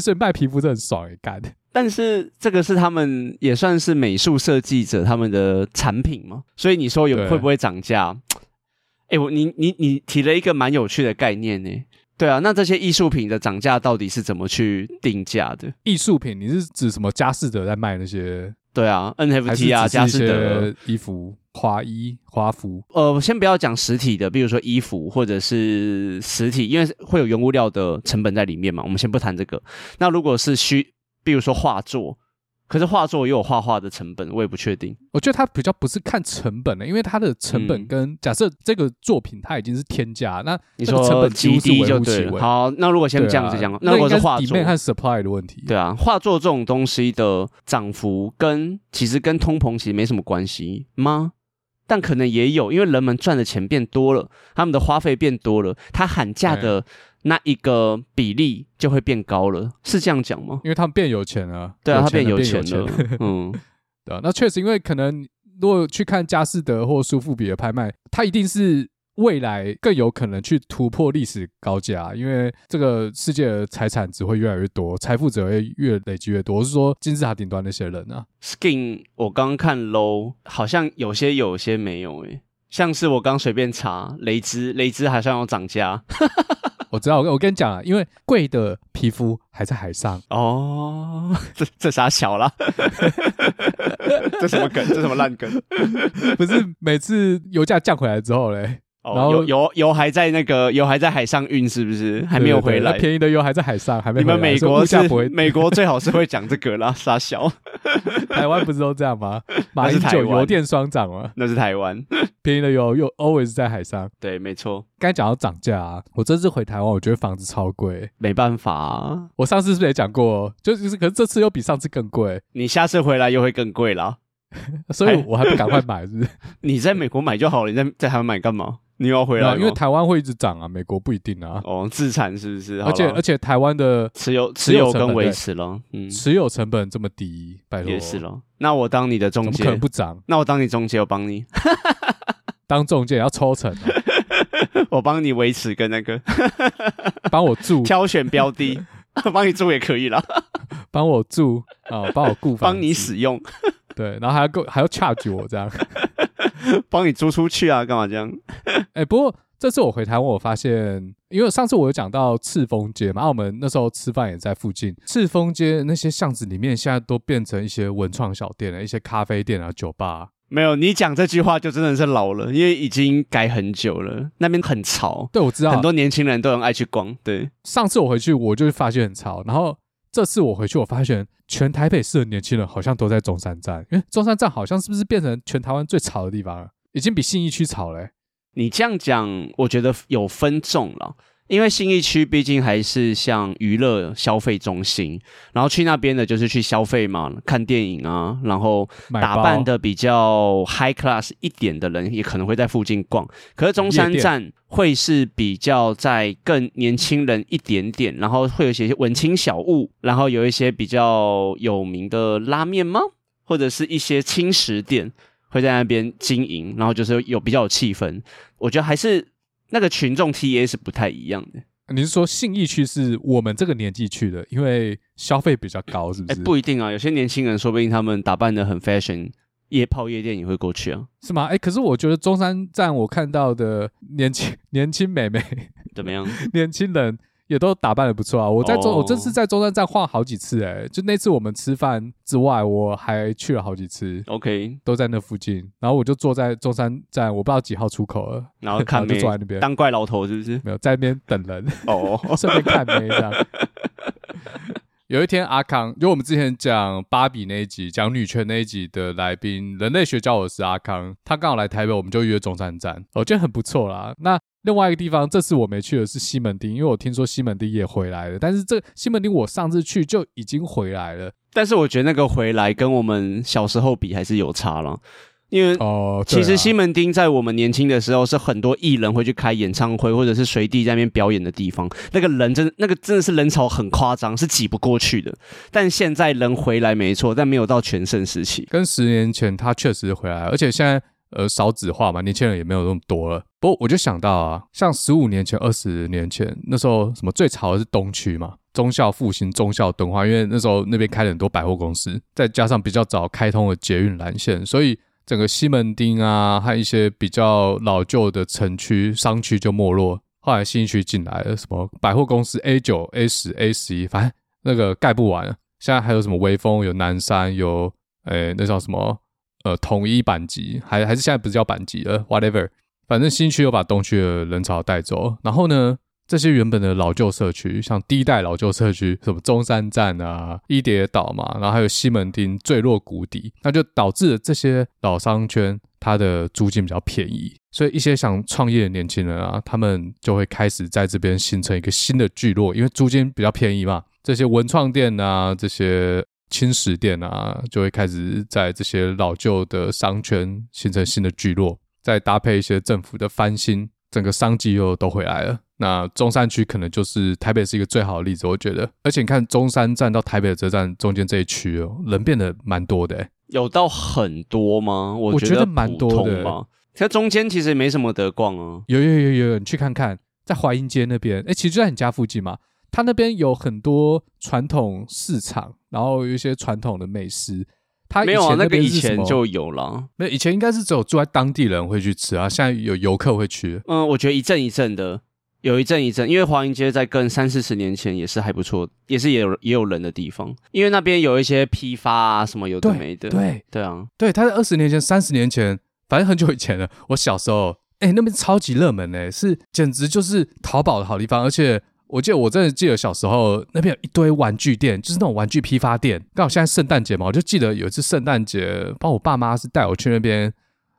[SPEAKER 2] 所以卖皮肤是很爽哎，干。
[SPEAKER 1] 但是这个是他们也算是美术设计者他们的产品嘛，所以你说有会不会涨价？哎，我你你你提了一个蛮有趣的概念呢。对啊，那这些艺术品的涨价到底是怎么去定价的？
[SPEAKER 2] 艺术品，你是指什么？佳士得在卖那些？
[SPEAKER 1] 对啊，NFT 啊，佳士得
[SPEAKER 2] 衣服、花衣、花服。
[SPEAKER 1] 呃，先不要讲实体的，比如说衣服或者是实体，因为会有原物料的成本在里面嘛。我们先不谈这个。那如果是虚，比如说画作。可是画作也有画画的成本，我也不确定。
[SPEAKER 2] 我觉得它比较不是看成本的，因为它的成本跟假设这个作品它已经是天价，那你说成本极低就对了。
[SPEAKER 1] 好，那如果先这样子讲，那如果是画作
[SPEAKER 2] 和 supply 的问题，
[SPEAKER 1] 对啊，画作这种东西的涨幅跟其实跟通膨其实没什么关系吗？但可能也有，因为人们赚的钱变多了，他们的花费变多了，他喊价的。那一个比例就会变高了，是这样讲吗？
[SPEAKER 2] 因为他们变有钱了，
[SPEAKER 1] 对啊，他变有钱了，嗯，
[SPEAKER 2] 对啊，那确实，因为可能如果去看佳士得或苏富比的拍卖，它一定是未来更有可能去突破历史高价，因为这个世界的财产只会越来越多，财富只会越累积越多。我是说金字塔顶端那些人啊
[SPEAKER 1] ，Skin，我刚刚看 low，好像有些有些没有诶，像是我刚随便查雷兹，雷兹好像要涨价。
[SPEAKER 2] 我知道，我我跟你讲啊，因为贵的皮肤还在海上
[SPEAKER 1] 哦。这这啥小了？这什么梗？这什么烂梗？
[SPEAKER 2] 不是每次油价降回来之后嘞？
[SPEAKER 1] 然后油油油还在那个油还在海上运，是不是还没有回来？
[SPEAKER 2] 便宜的油还在海上，还没。
[SPEAKER 1] 你们美国是美国最好是会讲这个啦，傻小。
[SPEAKER 2] 台湾不是都这样吗？马英九油电双涨吗？
[SPEAKER 1] 那是台湾，
[SPEAKER 2] 便宜的油又 always 在海上。
[SPEAKER 1] 对，没错。
[SPEAKER 2] 刚才讲到涨价啊，我这次回台湾，我觉得房子超贵，
[SPEAKER 1] 没办法啊。
[SPEAKER 2] 我上次是不是也讲过？就是，可是这次又比上次更贵。
[SPEAKER 1] 你下次回来又会更贵啦，
[SPEAKER 2] 所以我还不赶快买，是不是？
[SPEAKER 1] 你在美国买就好了，你在在台湾买干嘛？你要回来，
[SPEAKER 2] 因为台湾会一直涨啊，美国不一定啊。
[SPEAKER 1] 哦，自产是不是？
[SPEAKER 2] 而且而且台湾的
[SPEAKER 1] 持有持有跟维持了，嗯，
[SPEAKER 2] 持有成本这么低，拜托
[SPEAKER 1] 也是了。那我当你的中介，
[SPEAKER 2] 可能不涨？
[SPEAKER 1] 那我当你中介，我帮你
[SPEAKER 2] 当中介要抽成，
[SPEAKER 1] 我帮你维持跟那个
[SPEAKER 2] 帮我住
[SPEAKER 1] 挑选标的，帮你住也可以啦。
[SPEAKER 2] 帮我住啊，帮我顾房，
[SPEAKER 1] 帮你使用，
[SPEAKER 2] 对，然后还要够还要 charge 我这样。
[SPEAKER 1] 帮你租出去啊？干嘛这样？
[SPEAKER 2] 哎、欸，不过这次我回台湾，我发现，因为上次我有讲到赤峰街嘛，啊、我们那时候吃饭也在附近。赤峰街那些巷子里面，现在都变成一些文创小店了，一些咖啡店啊、酒吧啊。
[SPEAKER 1] 没有，你讲这句话就真的是老了，因为已经改很久了。那边很潮，
[SPEAKER 2] 对，我知道，
[SPEAKER 1] 很多年轻人都很爱去逛。对，
[SPEAKER 2] 上次我回去，我就发现很潮，然后这次我回去，我发现。全台北市的年轻人好像都在中山站，因为中山站好像是不是变成全台湾最吵的地方了？已经比信义区吵嘞。
[SPEAKER 1] 你这样讲，我觉得有分众了。因为新义区毕竟还是像娱乐消费中心，然后去那边的就是去消费嘛，看电影啊，然后打扮的比较 high class 一点的人也可能会在附近逛。可是中山站会是比较在更年轻人一点点，然后会有一些文青小物，然后有一些比较有名的拉面吗？或者是一些轻食店会在那边经营，然后就是有比较有气氛。我觉得还是。那个群众 TA 是不太一样的。
[SPEAKER 2] 你是说信义区是我们这个年纪去的，因为消费比较高，是不是？
[SPEAKER 1] 欸，不一定啊，有些年轻人说不定他们打扮的很 fashion，夜泡夜店也会过去啊，
[SPEAKER 2] 是吗？哎，可是我觉得中山站我看到的年轻年轻美眉
[SPEAKER 1] 怎么样？
[SPEAKER 2] 年轻人。也都打扮的不错啊！我在中，oh. 我这次在中山站晃好几次，欸，哎，就那次我们吃饭之外，我还去了好几次。
[SPEAKER 1] OK，
[SPEAKER 2] 都在那附近，然后我就坐在中山站，我不知道几号出口了，
[SPEAKER 1] 然后看 妹，就坐在那边当怪老头是不是？
[SPEAKER 2] 没有，在那边等人
[SPEAKER 1] 哦，
[SPEAKER 2] 顺、oh. 便看妹这样。有一天，阿康，就我们之前讲芭比那一集，讲女权那一集的来宾，人类学教我是阿康，他刚好来台北，我们就约中山站，我觉得很不错啦。那另外一个地方，这次我没去的是西门町，因为我听说西门町也回来了。但是这西门町我上次去就已经回来了。
[SPEAKER 1] 但是我觉得那个回来跟我们小时候比还是有差了，因为哦，其实西门町在我们年轻的时候是很多艺人会去开演唱会或者是随地在那边表演的地方。那个人真那个真的是人潮很夸张，是挤不过去的。但现在人回来没错，但没有到全盛时期。
[SPEAKER 2] 跟十年前他确实回来，而且现在。呃，少子化嘛，年轻人也没有那么多了。不我就想到啊，像十五年前、二十年前那时候，什么最潮的是东区嘛，中校复兴、中校敦化，因为那时候那边开了很多百货公司，再加上比较早开通了捷运蓝线，所以整个西门町啊，和一些比较老旧的城区商区就没落。后来新区进来了，什么百货公司 A 九、A 十、A 十一，反正那个盖不完。现在还有什么威风、有南山、有诶，那叫什么？呃，统一板级还还是现在不是叫板级了，whatever，反正新区又把东区的人潮带走。然后呢，这些原本的老旧社区，像第一代老旧社区，什么中山站啊、一跌倒嘛，然后还有西门町坠落谷底，那就导致了这些老商圈它的租金比较便宜，所以一些想创业的年轻人啊，他们就会开始在这边形成一个新的聚落，因为租金比较便宜嘛。这些文创店啊，这些。轻食店啊，就会开始在这些老旧的商圈形成新的聚落，再搭配一些政府的翻新，整个商机又都回来了。那中山区可能就是台北是一个最好的例子，我觉得。而且你看中山站到台北车站中间这一区哦，人变得蛮多的。
[SPEAKER 1] 有到很多吗？我觉得蛮多的嘛。它中间其实也没什么得逛啊。
[SPEAKER 2] 有有有有有，你去看看，在华阴街那边，哎，其实就在你家附近嘛。它那边有很多传统市场，然后有一些传统的美食。它
[SPEAKER 1] 没有啊，那个以前就有了。
[SPEAKER 2] 没有，以前应该是只有住在当地人会去吃啊。现在有游客会去。
[SPEAKER 1] 嗯，我觉得一阵一阵的，有一阵一阵，因为华阴街在跟三四十年前也是还不错，也是也有也有人的地方，因为那边有一些批发啊什么有的没的。
[SPEAKER 2] 对对，
[SPEAKER 1] 对啊，
[SPEAKER 2] 对，他在二十年前、三十年前，反正很久以前了。我小时候，哎、欸，那边超级热门哎，是简直就是淘宝的好地方，而且。我记得我真的记得小时候那边有一堆玩具店，就是那种玩具批发店。刚好现在圣诞节嘛，我就记得有一次圣诞节，包括我爸妈是带我去那边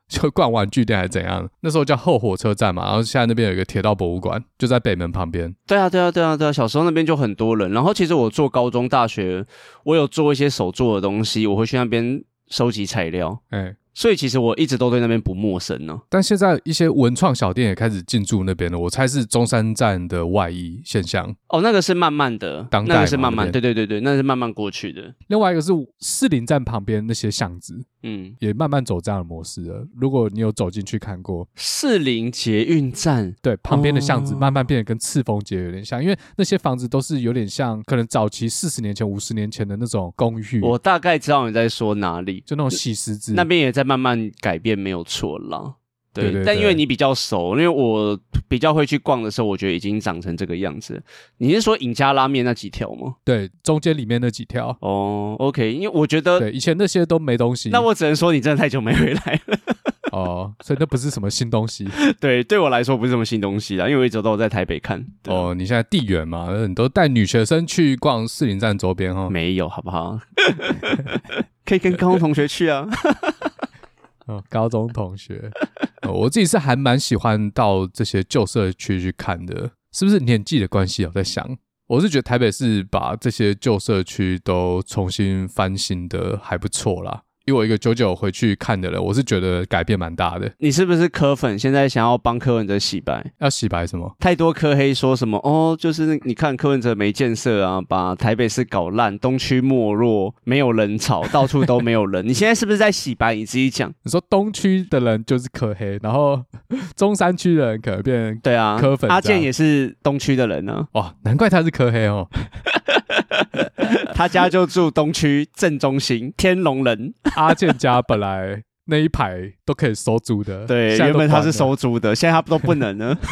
[SPEAKER 2] 就逛玩具店还是怎样。那时候叫后火车站嘛，然后现在那边有一个铁道博物馆，就在北门旁边。
[SPEAKER 1] 对啊，对啊，对啊，对啊。小时候那边就很多人。然后其实我做高中、大学，我有做一些手做的东西，我会去那边收集材料。哎。所以其实我一直都对那边不陌生呢、啊。
[SPEAKER 2] 但现在一些文创小店也开始进驻那边了，我猜是中山站的外溢现象。
[SPEAKER 1] 哦，那个是慢慢的，当代那个是慢慢，对对对对，那是慢慢过去的。
[SPEAKER 2] 另外一个是士林站旁边那些巷子。嗯，也慢慢走这样的模式了。如果你有走进去看过
[SPEAKER 1] 士林捷运站，
[SPEAKER 2] 对，旁边的巷子慢慢变得跟赤峰街有点像，哦，因为那些房子都是有点像可能早期四十年前、五十年前的那种公寓。
[SPEAKER 1] 我大概知道你在说哪里，
[SPEAKER 2] 就那种细石子，
[SPEAKER 1] 那边也在慢慢改变，没有错啦。对，对，对，对，但因为你比较熟，因为我比较会去逛的时候，我觉得已经长成这个样子。你是说尹家拉面那几条吗？
[SPEAKER 2] 对，中间里面那几条。
[SPEAKER 1] 哦，OK，因为我觉得
[SPEAKER 2] 对以前那些都没东西。
[SPEAKER 1] 那我只能说你真的太久没回来了。
[SPEAKER 2] 哦，所以那不是什么新东西。
[SPEAKER 1] 对，对我来说不是什么新东西啦，因为我一直都在台北看。
[SPEAKER 2] 哦，你现在地缘嘛，你都带女学生去逛士林站周边哈？
[SPEAKER 1] 没有，好不好？可以跟高中同学去啊。
[SPEAKER 2] 哦，高中同学。我自己是还蛮喜欢到这些旧社区去看的，是不是年纪的关系？我在想，我是觉得台北市把这些旧社区都重新翻新的还不错啦。因为我一个九九回去看的人，我是觉得改变蛮大的。
[SPEAKER 1] 你是不是柯粉？现在想要帮柯文哲洗白？
[SPEAKER 2] 要洗白什么？
[SPEAKER 1] 太多柯黑说什么？哦，就是你看柯文哲没建设啊，把台北市搞烂，东区没落，没有人潮，到处都没有人。你现在是不是在洗白？你自己讲。
[SPEAKER 2] 你说东区的人就是柯黑，然后中山区的人可能变对啊柯粉。
[SPEAKER 1] 阿健也是东区的人呢。
[SPEAKER 2] 哇，难怪他是柯黑哦。
[SPEAKER 1] 他家就住东区正中心，天龙人。
[SPEAKER 2] 阿健家本来那一排都可以收租的，
[SPEAKER 1] 对，原本他是收租的，现在他都不能了。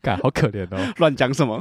[SPEAKER 2] 干，好可怜哦！
[SPEAKER 1] 乱讲什么？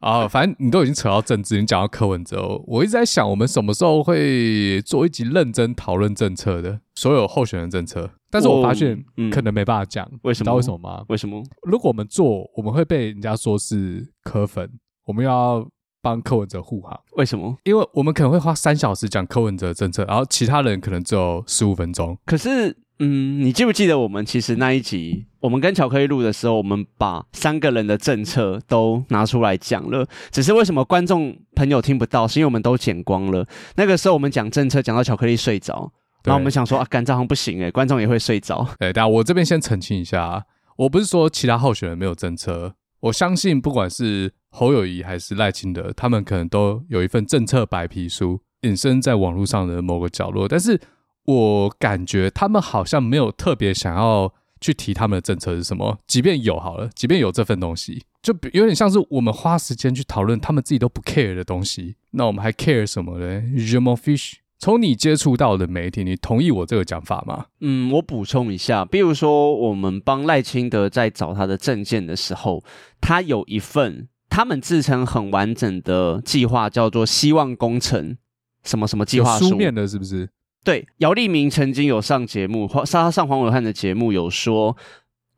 [SPEAKER 2] 啊，反正你都已经扯到政治，你讲到柯文哲，我一直在想，我们什么时候会做一集认真讨论政策的，所有候选人政策？但是我发现可能没办法讲，
[SPEAKER 1] 为什么？
[SPEAKER 2] 知道为什么吗？
[SPEAKER 1] 为什么？
[SPEAKER 2] 如果我们做，我们会被人家说是柯粉，我们要。帮柯文哲护航，
[SPEAKER 1] 为什么？
[SPEAKER 2] 因为我们可能会花三小时讲柯文哲政策，然后其他人可能只有十五分钟。
[SPEAKER 1] 可是，嗯，你记不记得我们其实那一集，我们跟巧克力录的时候，我们把三个人的政策都拿出来讲了。只是为什么观众朋友听不到？是因为我们都剪光了。那个时候我们讲政策，讲到巧克力睡着，然后我们想说啊，干这行不行诶，观众也会睡着。
[SPEAKER 2] 对，但我这边先澄清一下，我不是说其他候选人没有政策，我相信不管是。侯友宜还是赖清德，他们可能都有一份政策白皮书隐身在网络上的某个角落，但是我感觉他们好像没有特别想要去提他们的政策是什么。即便有好了，即便有这份东西，就有点像是我们花时间去讨论他们自己都不 care 的东西，那我们还 care 什么呢？Je m'en fish。从你接触到的媒体，你同意我这个讲法吗？
[SPEAKER 1] 嗯，我补充一下，比如说我们帮赖清德在找他的证件的时候，他有一份。他们自称很完整的计划叫做“希望工程”，什么什么计划书？
[SPEAKER 2] 书面的是不是？
[SPEAKER 1] 对，姚立明曾经有上节目，上上黄伟汉的节目有说，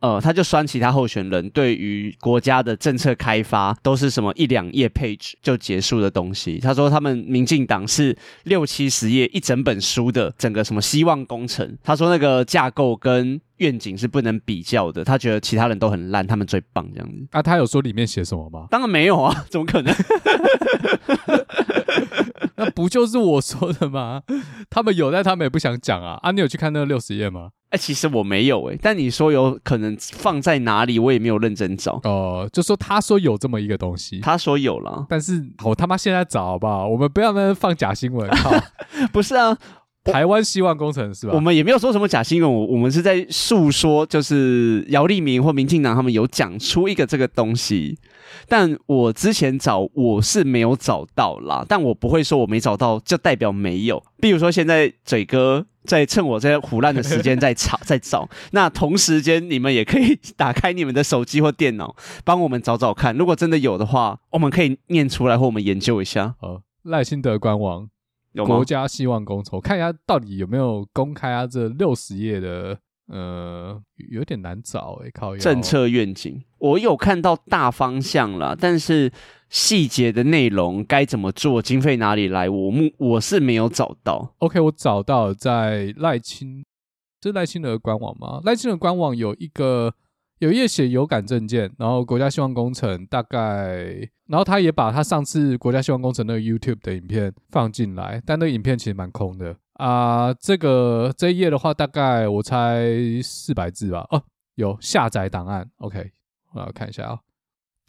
[SPEAKER 1] 呃，他就酸其他候选人对于国家的政策开发都是什么一两页 page 就结束的东西。他说他们民进党是六七十页一整本书的整个什么希望工程。他说那个架构跟。愿景是不能比较的，他觉得其他人都很烂，他们最棒这样子。
[SPEAKER 2] 啊，他有说里面写什么吗？
[SPEAKER 1] 当然没有啊，怎么可能？
[SPEAKER 2] 那不就是我说的吗？他们有，但他们也不想讲啊。啊，你有去看那个六十页吗？
[SPEAKER 1] 哎、欸，其实我没有哎、欸，但你说有可能放在哪里，我也没有认真找。
[SPEAKER 2] 哦、呃，就说他说有这么一个东西，
[SPEAKER 1] 他说有了，
[SPEAKER 2] 但是我他妈现在找好不好？我们不要那放假新闻。好，
[SPEAKER 1] 不是啊。
[SPEAKER 2] 台湾希望工程是吧？
[SPEAKER 1] 我们也没有说什么假新闻，我我们是在诉说，就是姚立明或民进党他们有讲出一个这个东西，但我之前找我是没有找到啦，但我不会说我没找到就代表没有。比如说现在嘴哥在趁我在唬烂的时间在查 在找，那同时间你们也可以打开你们的手机或电脑，帮我们找找看，如果真的有的话，我们可以念出来或我们研究一下。
[SPEAKER 2] 呃，赖清德官网。有国家希望工程，我看一下到底有没有公开啊？这六十页的，呃，有点难找诶、欸，靠
[SPEAKER 1] 政策愿景，我有看到大方向啦，但是细节的内容该怎么做，经费哪里来，我目我是没有找到。
[SPEAKER 2] OK，我找到在赖清，这是赖清德的官网吗？赖清德官网有一个。有一页写有感证件，然后国家希望工程大概，然后他也把他上次国家希望工程那个 YouTube 的影片放进来，但那个影片其实蛮空的啊、呃。这个这一页的话，大概我猜四百字吧。哦，有下载档案，OK，我来看一下啊。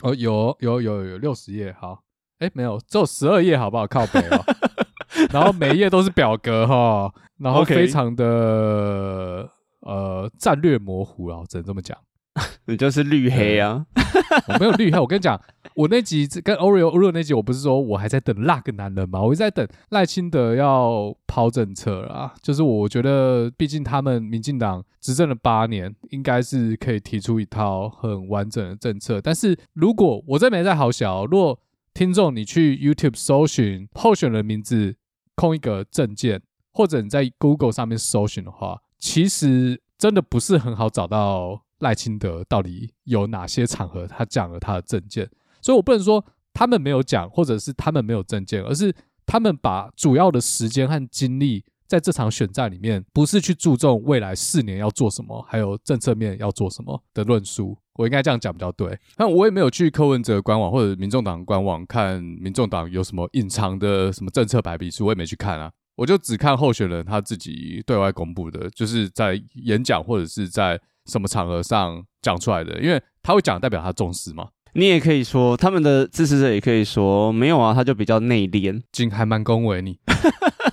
[SPEAKER 2] 哦，有有有有六十页，好，哎，没有，只有十二页，好不好？靠北哦。然后每一页都是表格哈，然后非常的 Okay. 呃战略模糊啊，只能这么讲。
[SPEAKER 1] 你就是绿黑啊！
[SPEAKER 2] 我没有绿黑，我跟你讲，我那集跟 Oreo Oreo 那集，我不是说我还在等那个男人吗？我一直在等赖清德要抛政策啦。就是我觉得，毕竟他们民进党执政了八年，应该是可以提出一套很完整的政策。但是如果我这边在好小，如果听众你去 YouTube 搜寻候选人名字，空一个证件，或者你在 Google 上面搜寻的话，其实真的不是很好找到。赖清德到底有哪些场合他讲了他的政见？所以我不能说他们没有讲，或者是他们没有政见，而是他们把主要的时间和精力在这场选战里面，不是去注重未来四年要做什么，还有政策面要做什么的论述。我应该这样讲比较对。但我也没有去柯文哲官网或者民众党官网看民众党有什么隐藏的什么政策白皮书，我也没去看啊。我就只看候选人他自己对外公布的，就是在演讲或者是在。什么场合上讲出来的？因为他会讲，代表他重视嘛。
[SPEAKER 1] 你也可以说，他们的支持者也可以说，没有啊，他就比较内敛，
[SPEAKER 2] 竟还蛮恭维你。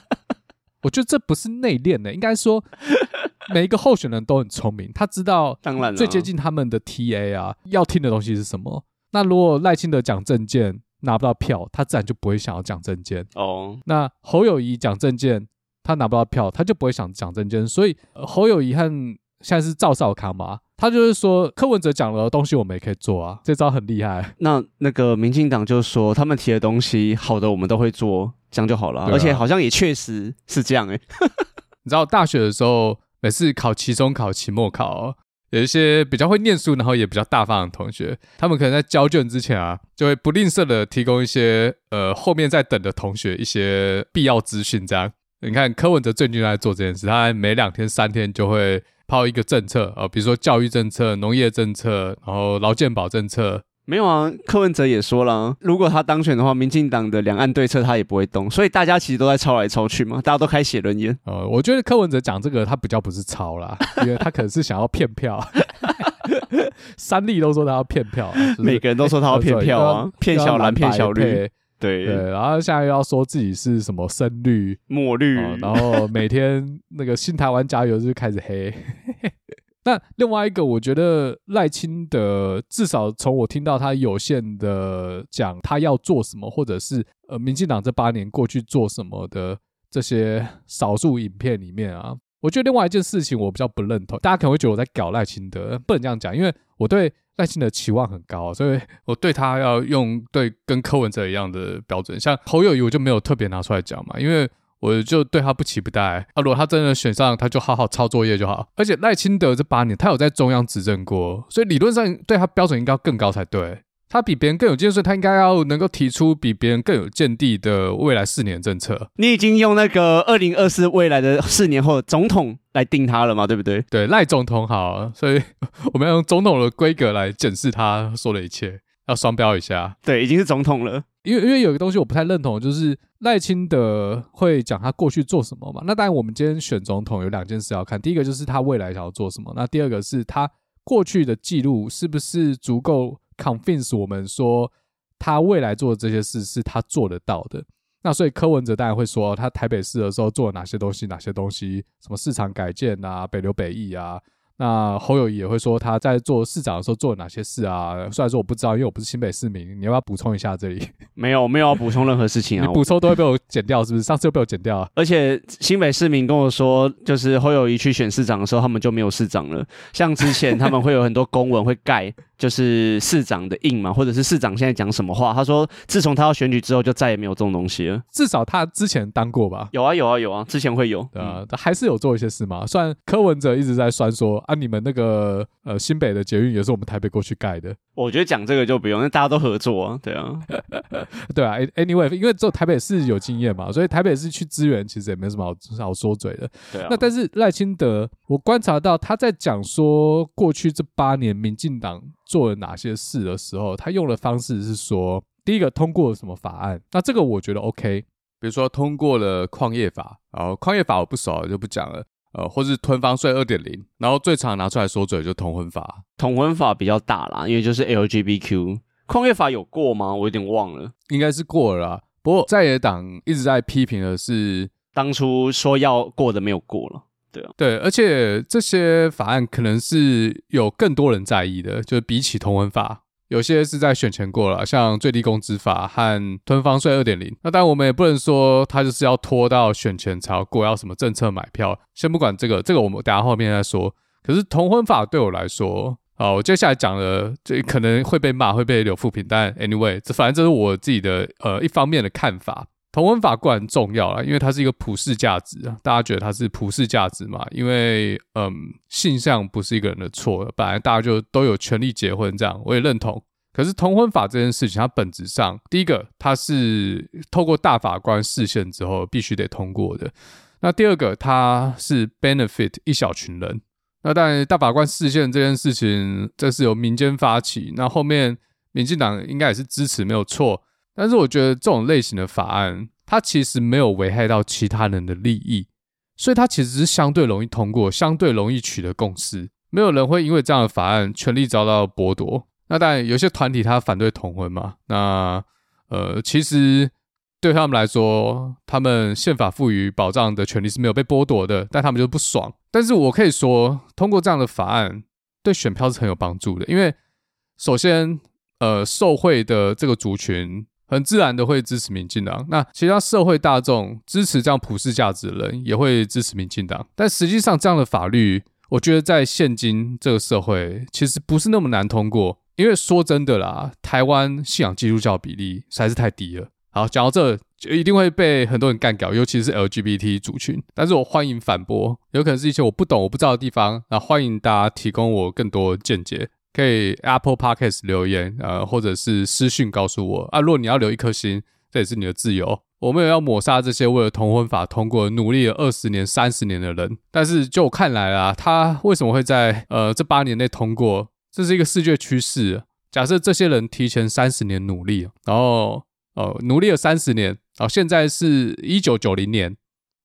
[SPEAKER 2] 我觉得这不是内敛的，应该说每一个候选人都很聪明，他知道当然最接近他们的 TA 啊，要听的东西是什么。那如果赖清德讲政见拿不到票，他自然就不会想要讲政见哦。那侯友谊讲政见，他拿不到票，他就不会想讲政见。所以侯友谊和现在是赵少康嘛？他就是说柯文哲讲的东西我们也可以做啊，这招很厉害。
[SPEAKER 1] 那那个民进党就说他们提的东西好的我们都会做，这样就好了。啊、而且好像也确实是这样诶、欸。
[SPEAKER 2] 你知道大学的时候，每次考期中考、期末考，有一些比较会念书，然后也比较大方的同学，他们可能在交卷之前啊，就会不吝啬的提供一些呃后面在等的同学一些必要资讯。这样你看柯文哲最近在做这件事，他每两天三天就会。抛一个政策啊，比如说教育政策、农业政策，然后劳健保政策。
[SPEAKER 1] 没有啊，柯文哲也说了，如果他当选的话，民进党的两岸对策他也不会动。所以大家其实都在抄来抄去嘛，大家都开写论言。
[SPEAKER 2] 呃，我觉得柯文哲讲这个他比较不是抄啦，因为他可能是想要骗票。三立都说他要骗票，就是、
[SPEAKER 1] 每个人都说他要骗票啊，骗小蓝骗小绿。对对，
[SPEAKER 2] 然后现在又要说自己是什么深绿、
[SPEAKER 1] 墨绿、
[SPEAKER 2] 哦，然后每天 那个新台湾加油就开始黑。那另外一个，我觉得赖清德至少从我听到他有限的讲他要做什么，或者是呃民进党这八年过去做什么的这些少数影片里面啊，我觉得另外一件事情我比较不认同，大家可能会觉得我在搞赖清德，不能这样讲，因为我对。赖清德期望很高，所以我对他要用对跟柯文哲一样的标准。像侯友宜，我就没有特别拿出来讲嘛，因为我就对他不期不待。啊，如果他真的选上，他就好好抄作业就好。而且赖清德这八年，他有在中央执政过，所以理论上对他标准应该更高才对。他比别人更有建设，他应该要能够提出比别人更有见地的未来四年政策。
[SPEAKER 1] 你已经用那个二零二四未来的四年后总统来定他了嘛？对不对？
[SPEAKER 2] 对，赖总统好，所以我们要用总统的规格来检视他说的一切，要双标一下。
[SPEAKER 1] 对，已经是总统了。
[SPEAKER 2] 因为因为有一个东西我不太认同，就是赖清德会讲他过去做什么嘛？那当然，我们今天选总统有两件事要看，第一个就是他未来想要做什么，那第二个是他过去的记录是不是足够。Convince 我们说他未来做的这些事是他做得到的。那所以柯文哲当然会说，他台北市的时候做了哪些东西，哪些东西，什么市场改建啊，北流北艺啊。那侯友谊也会说他在做市长的时候做了哪些事啊？虽然说我不知道，因为我不是新北市民，你要不要补充一下这里？
[SPEAKER 1] 没有，没有要补充任何事情啊！
[SPEAKER 2] 你补充都会被我剪掉，是不是？上次又被我剪掉啊！
[SPEAKER 1] 而且新北市民跟我说，就是侯友谊去选市长的时候，他们就没有市长了。像之前他们会有很多公文会盖。就是市长的印嘛，或者是市长现在讲什么话？他说，自从他要选举之后，就再也没有这种东西了。
[SPEAKER 2] 至少他之前当过吧？
[SPEAKER 1] 有啊，有啊，有啊，之前会有。
[SPEAKER 2] 对啊，他还是有做一些事嘛。虽然柯文哲一直在酸说啊，你们那个呃新北的捷运也是我们台北过去盖的。
[SPEAKER 1] 我觉得讲这个就不用，因为大家都合作啊。对啊，
[SPEAKER 2] 对啊。Anyway，因为只有台北市有经验嘛，所以台北市去支援其实也没什么好好说嘴的。
[SPEAKER 1] 对啊。
[SPEAKER 2] 那但是赖清德，我观察到他在讲说过去这八年民进党。做了哪些事的时候，他用的方式是说，第一个通过了什么法案，那这个我觉得 OK，比如说通过了矿业法，然后矿业法我不熟就不讲了，呃，或是吞房税二点零，然后最常拿出来说嘴就同婚法，
[SPEAKER 1] 同婚法比较大啦，因为就是 LGBTQ，矿业法有过吗？我有点忘了，
[SPEAKER 2] 应该是过了啦，不过在野党一直在批评的是
[SPEAKER 1] 当初说要过的没有过了。
[SPEAKER 2] 对，而且这些法案可能是有更多人在意的，就是比起同婚法，有些是在选前过了，像最低工资法和吞房税二点零。那当然，我们也不能说他就是要拖到选前才要过，要什么政策买票。先不管这个，这个我们等下后面再说。可是同婚法对我来说，啊，我接下来讲的这可能会被骂，会被留负评，但 anyway，这反正这是我自己的呃一方面的看法。同婚法固然重要啦，因为它是一个普世价值啊，大家觉得它是普世价值嘛？因为嗯，性向不是一个人的错，本来大家就都有权利结婚，这样我也认同。可是同婚法这件事情，它本质上，第一个它是透过大法官视线之后必须得通过的，那第二个它是 benefit 一小群人。那当然，大法官视线这件事情，这是由民间发起，那后面民进党应该也是支持，没有错。但是我觉得这种类型的法案，它其实没有危害到其他人的利益，所以它其实是相对容易通过，相对容易取得共识。没有人会因为这样的法案权利遭到剥夺。那当然，有些团体他反对同婚嘛，那呃，其实对他们来说，他们宪法赋予保障的权利是没有被剥夺的，但他们就不爽。但是我可以说，通过这样的法案，对选票是很有帮助的，因为首先，呃，受贿的这个族群。很自然的会支持民进党，那其他社会大众支持这样普世价值的人也会支持民进党。但实际上，这样的法律，我觉得在现今这个社会，其实不是那么难通过。因为说真的啦，台湾信仰基督教比例实在是太低了。好，讲到这，就一定会被很多人干掉，尤其是 LGBT 族群。但是我欢迎反驳，有可能是一些我不懂、我不知道的地方，那欢迎大家提供我更多见解。可以 Apple Podcast 留言，呃，或者是私讯告诉我啊。如果你要留一颗心，这也是你的自由。我们也要抹杀这些为了同婚法通过努力了二十年、三十年的人。但是就我看来啊，他为什么会在呃这八年内通过？这是一个世界趋势。假设这些人提前三十年努力，然后呃努力了三十年，然后现在是一九九零年，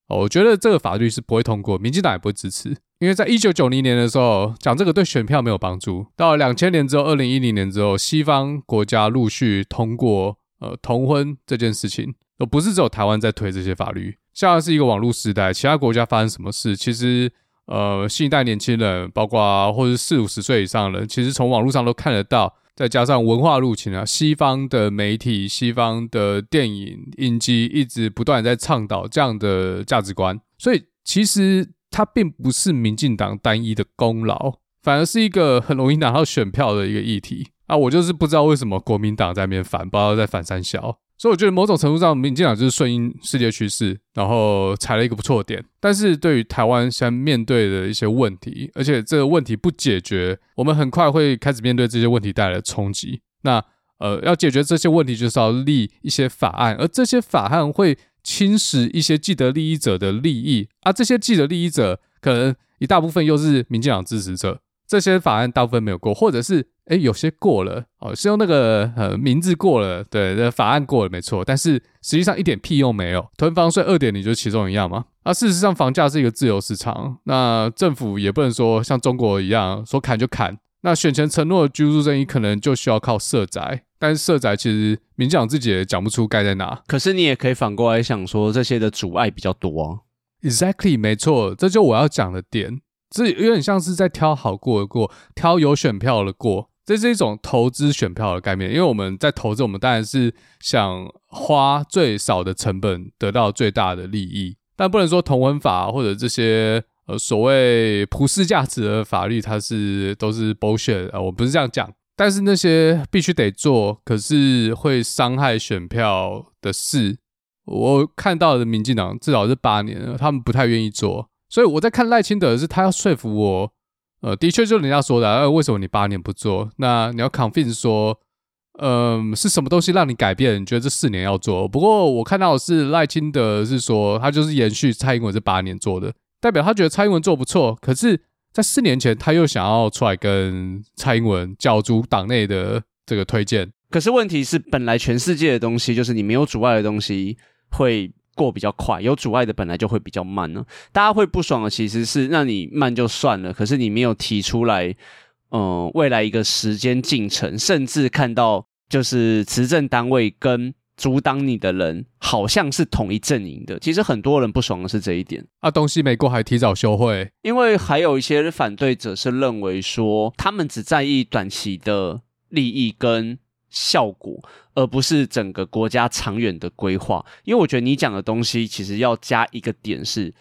[SPEAKER 2] 哦，我觉得这个法律是不会通过，民进党也不会支持。因为在一九九零年的时候讲这个对选票没有帮助，到了两千年之后，二零一零年之后，西方国家陆续通过呃同婚这件事情，而不是只有台湾在推这些法律。现在是一个网络时代，其他国家发生什么事，其实呃新一代年轻人，包括或者四五十岁以上人，其实从网络上都看得到。再加上文化入侵啊，西方的媒体、西方的电影、影集一直不断在倡导这样的价值观，所以其实。它并不是民进党单一的功劳，反而是一个很容易拿到选票的一个议题啊！我就是不知道为什么国民党在那边反，不知道在反三小，所以我觉得某种程度上，民进党就是顺应世界趋势，然后踩了一个不错的点。但是对于台湾现在面对的一些问题，而且这个问题不解决，我们很快会开始面对这些问题带来的冲击。那呃，要解决这些问题，就是要立一些法案，而这些法案会。侵蚀一些既得利益者的利益。啊，这些既得利益者可能一大部分又是民进党支持者，这些法案大部分没有过，或者是诶有些过了。哦，是用那个呃名字过了，对，这法案过了没错，但是实际上一点屁用没有。囤房税二点零就是其中一样嘛。啊，事实上房价是一个自由市场，那政府也不能说像中国一样说砍就砍，那选前承诺的居住正义可能就需要靠社宅，但是社宅其实民进党自己也讲不出盖在哪。
[SPEAKER 1] 可是你也可以反过来想说，这些的阻碍比较多啊。
[SPEAKER 2] Exactly，没错，这就我要讲的点，这有点像是在挑好过的过，挑有选票的过。这是一种投资选票的概念，因为我们在投资，我们当然是想花最少的成本得到最大的利益，但不能说同文法或者这些。呃，所谓普世价值的法律，它是都是 bullshit 啊，我不是这样讲。但是那些必须得做，可是会伤害选票的事，我看到的民进党至少是八年，他们不太愿意做。所以我在看赖清德是，他要说服我，呃，的确就是人家说的，呃，为什么你八年不做？那你要 convince 说，嗯、是什么东西让你改变？你觉得这四年要做？不过我看到的是赖清德是说，他就是延续蔡英文这八年做的。代表他觉得蔡英文做不错，可是，在四年前他又想要出来跟蔡英文角逐党内的这个推荐。
[SPEAKER 1] 可是问题是，本来全世界的东西就是你没有阻碍的东西会过比较快，有阻碍的本来就会比较慢呢。大家会不爽的其实是，那你慢就算了，可是你没有提出来，嗯、未来一个时间进程，甚至看到就是执政单位跟。阻挡你的人好像是同一阵营的，其实很多人不爽的是这一点
[SPEAKER 2] 啊。东西没过还提早休会，
[SPEAKER 1] 因为还有一些反对者是认为说，他们只在意短期的利益跟效果，而不是整个国家长远的规划。因为我觉得你讲的东西其实要加一个点是。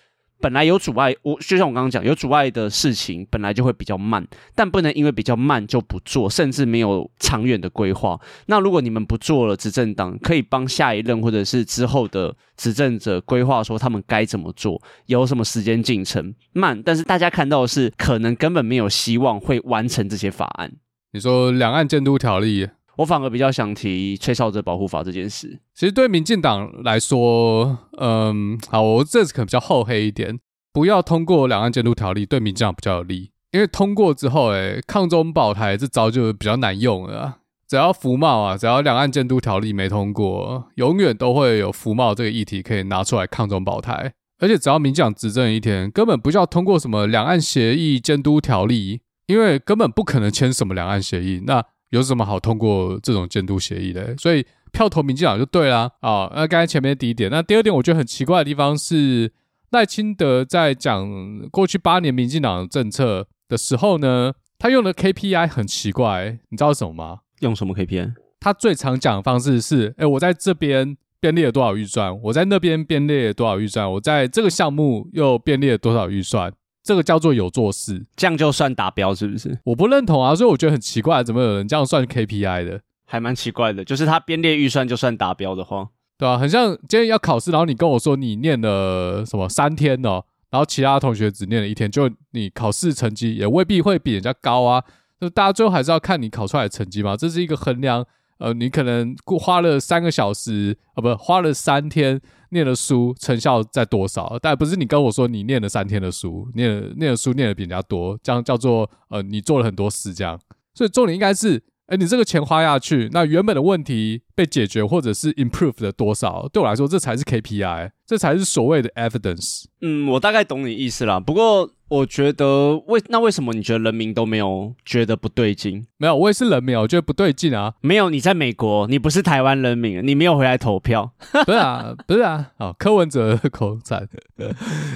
[SPEAKER 1] 本来有阻碍，我就像我刚刚讲，有阻碍的事情本来就会比较慢，但不能因为比较慢就不做，甚至没有长远的规划。那如果你们不做了，执政党可以帮下一任或者是之后的执政者规划说他们该怎么做，有什么时间进程慢，但是大家看到的是可能根本没有希望会完成这些法案。
[SPEAKER 2] 你说两岸监督条例？
[SPEAKER 1] 我反而比较想提吹哨者保护法这件事。
[SPEAKER 2] 其实对民进党来说，嗯，好，我这次可能比较厚黑一点，不要通过两岸监督条例，对民进党比较有利。因为通过之后，哎，抗中保台这招就比较难用了。只要服贸啊，只要两岸监督条例没通过，永远都会有服贸这个议题可以拿出来抗中保台。而且只要民进党执政一天，根本不需要通过什么两岸协议监督条例，因为根本不可能签什么两岸协议。那有什么好通过这种监督协议的？所以票投民进党就对啦。啊，那刚才前面第一点，那第二点我觉得很奇怪的地方是赖清德在讲过去八年民进党的政策的时候呢，他用的 KPI 很奇怪，你知道什么吗？
[SPEAKER 1] 用什么 KPI？
[SPEAKER 2] 他最常讲的方式是：哎，我在这边编列了多少预算，我在那边编列了多少预算，我在这个项目又编列了多少预算。这个叫做有做事，
[SPEAKER 1] 这样就算达标是不是？
[SPEAKER 2] 我不认同啊，所以我觉得很奇怪，怎么有人这样算 KPI 的？
[SPEAKER 1] 还蛮奇怪的，就是他编列预算就算达标的话，
[SPEAKER 2] 对吧、啊？很像今天要考试，然后你跟我说你念了什么三天哦，然后其他同学只念了一天，就你考试成绩也未必会比人家高啊。就大家最后还是要看你考出来的成绩嘛，这是一个衡量。呃，你可能花了三个小时啊，不，花了三天。念的书成效在多少？但不是你跟我说你念了三天的书，念了念的书念的比人家多，这样叫做呃你做了很多事这样。所以重点应该是，哎，你这个钱花下去，那原本的问题被解决或者是 improve 的多少？对我来说，这才是 KPI，这才是所谓的 evidence。
[SPEAKER 1] 嗯，我大概懂你意思啦。不过。我觉得为那为什么你觉得人民都没有觉得不对劲？
[SPEAKER 2] 没有，我也是人民，我觉得不对劲啊。
[SPEAKER 1] 没有，你在美国，你不是台湾人民，你没有回来投票。
[SPEAKER 2] 不是啊，不是啊。好，柯文哲口才。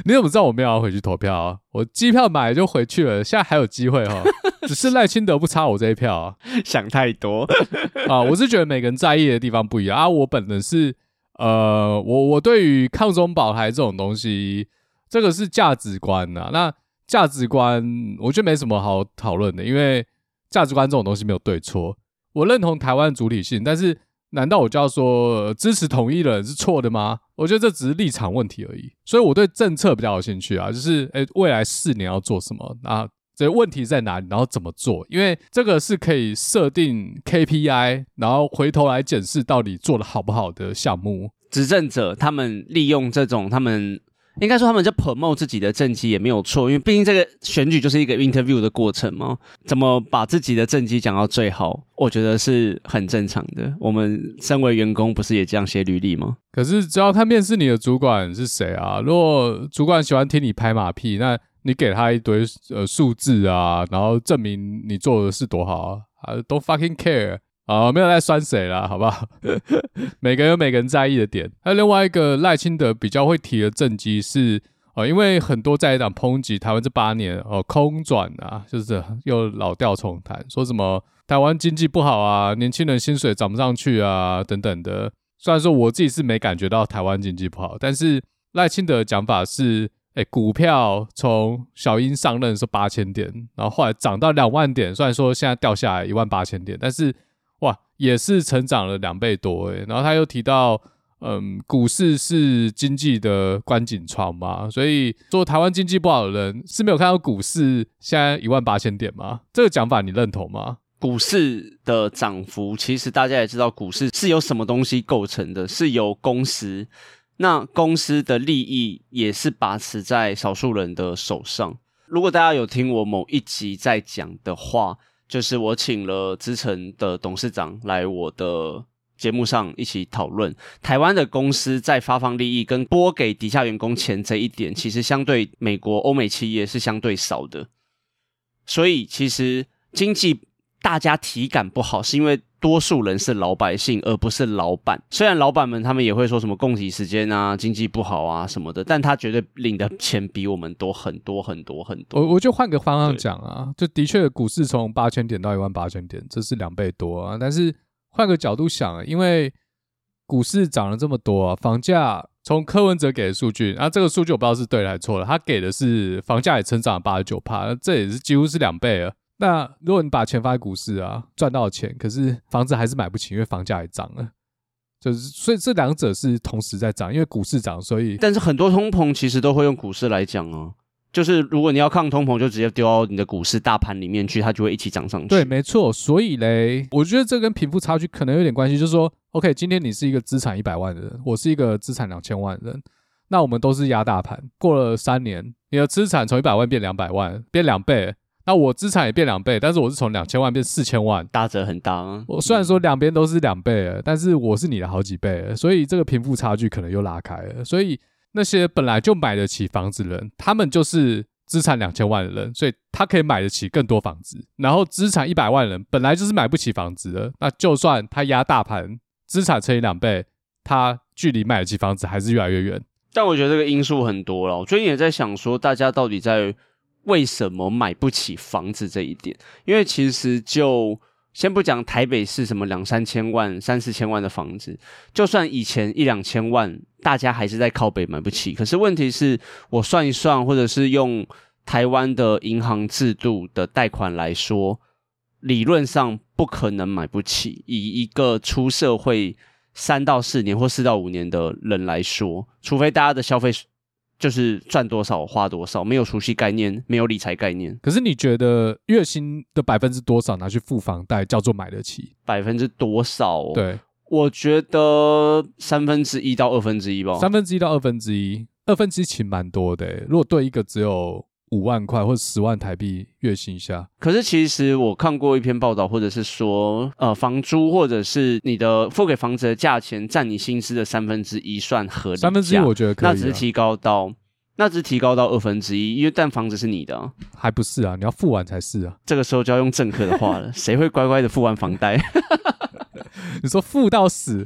[SPEAKER 2] 你怎么知道我没有要回去投票啊？我机票买了就回去了，现在还有机会哈。只是赖清德不差我这一票啊。
[SPEAKER 1] 想太多
[SPEAKER 2] 啊！我是觉得每个人在意的地方不一样啊。我本人是呃，我我对于抗中保台这种东西，这个是价值观呐、啊。那价值观，我觉得没什么好讨论的，因为价值观这种东西没有对错。我认同台湾主体性，但是难道我就要说支持统一的人是错的吗？我觉得这只是立场问题而已。所以我对政策比较有兴趣啊，就是诶，未来四年要做什么？啊这问题在哪里？然后怎么做？因为这个是可以设定 KPI，然后回头来检视到底做的好不好的项目。
[SPEAKER 1] 执政者他们利用这种他们。应该说他们在 promote 自己的政绩也没有错，因为毕竟这个选举就是一个 interview 的过程嘛。怎么把自己的政绩讲到最好，我觉得是很正常的。我们身为员工，不是也这样写履历吗？
[SPEAKER 2] 可是只要看面试你的主管是谁啊。如果主管喜欢听你拍马屁，那你给他一堆呃数字啊，然后证明你做的是多好啊，啊都 fucking care 啊，没有在酸谁啦，好不好？每个人有每个人在意的点。还有另外一个赖清德比较会提的政绩是。哦，因为很多在野党抨击台湾这八年哦空转啊，就是又老调重弹，说什么台湾经济不好啊，年轻人薪水涨不上去啊等等的。虽然说我自己是没感觉到台湾经济不好，但是赖清德的讲法是，哎，股票从小英上任的时候八千点，然后后来涨到两万点，虽然说现在掉下来一万八千点，但是哇，也是成长了两倍多诶。然后他又提到。嗯，股市是经济的观景窗嘛，所以说台湾经济不好的人是没有看到股市现在一万八千点吗？这个讲法你认同吗？
[SPEAKER 1] 股市的涨幅，其实大家也知道，股市是由什么东西构成的？是由公司，那公司的利益也是把持在少数人的手上。如果大家有听我某一集在讲的话，就是我请了资诚的董事长来我的。节目上一起讨论台湾的公司在发放利益跟拨给底下员工钱这一点，其实相对美国欧美企业是相对少的。所以其实经济大家体感不好，是因为多数人是老百姓，而不是老板。虽然老板们他们也会说什么供给时间啊、经济不好啊什么的，但他绝对领的钱比我们多很多很多很多。
[SPEAKER 2] 我我就换个方向讲啊，就的确股市从八千点到一万八千点，这是两倍多啊，但是。换个角度想，因为股市涨了这么多，啊，房价从柯文哲给的数据，啊，这个数据我不知道是对还是错了。他给的是房价也成长了八十九趴，那这也是几乎是两倍了。那如果你把钱放在股市啊，赚到钱，可是房子还是买不起，因为房价也涨了。就是所以这两者是同时在涨，因为股市涨，所以
[SPEAKER 1] 但是很多通膨其实都会用股市来讲哦。就是如果你要抗通膨，就直接丢到你的股市大盘里面去，它就会一起涨上去。
[SPEAKER 2] 对，没错。所以嘞，我觉得这跟贫富差距可能有点关系。就是说，OK，今天你是一个资产一百万的人，我是一个资产两千万的人，那我们都是压大盘。过了三年，你的资产从一百万变两百万，变两倍。那我资产也变两倍，但是我是从两千万变四千万，
[SPEAKER 1] 大折很大啊。
[SPEAKER 2] 我虽然说两边都是两倍，但是我是你的好几倍，所以这个贫富差距可能又拉开了。所以。那些本来就买得起房子的人，他们就是资产两千万的人，所以他可以买得起更多房子。然后资产一百万的人本来就是买不起房子的，那就算他压大盘，资产乘以两倍，他距离买得起房子还是越来越远。
[SPEAKER 1] 但我觉得这个因素很多了，我最近也在想说，大家到底在为什么买不起房子这一点？因为其实就。先不讲台北市什么两三千万、三四千万的房子，就算以前一两千万，大家还是在靠北买不起。可是问题是，我算一算，或者是用台湾的银行制度的贷款来说，理论上不可能买不起。以一个出社会三到四年或四到五年的人来说，除非大家的消费。就是赚多少花多少，没有储蓄概念，没有理财概念。
[SPEAKER 2] 可是你觉得月薪的百分之多少拿去付房贷叫做买得起？
[SPEAKER 1] 百分之多少？
[SPEAKER 2] 对，
[SPEAKER 1] 我觉得三分之一到二分之一吧。
[SPEAKER 2] 三分之一到二分之一，二分之一其实蛮多的。如果对一个只有。五万块或者十万台币月薪下，
[SPEAKER 1] 可是其实我看过一篇报道，或者是说，呃，房租或者是你的付给房子的价钱占你薪资的三分之一算合理。
[SPEAKER 2] 三分之一我觉得可以，
[SPEAKER 1] 那只是提高到，那只是提高到二分之一，因为但房子是你的，
[SPEAKER 2] 还不是啊？你要付完才是啊。
[SPEAKER 1] 这个时候就要用政客的话了，谁会乖乖的付完房贷？
[SPEAKER 2] 你说付到死，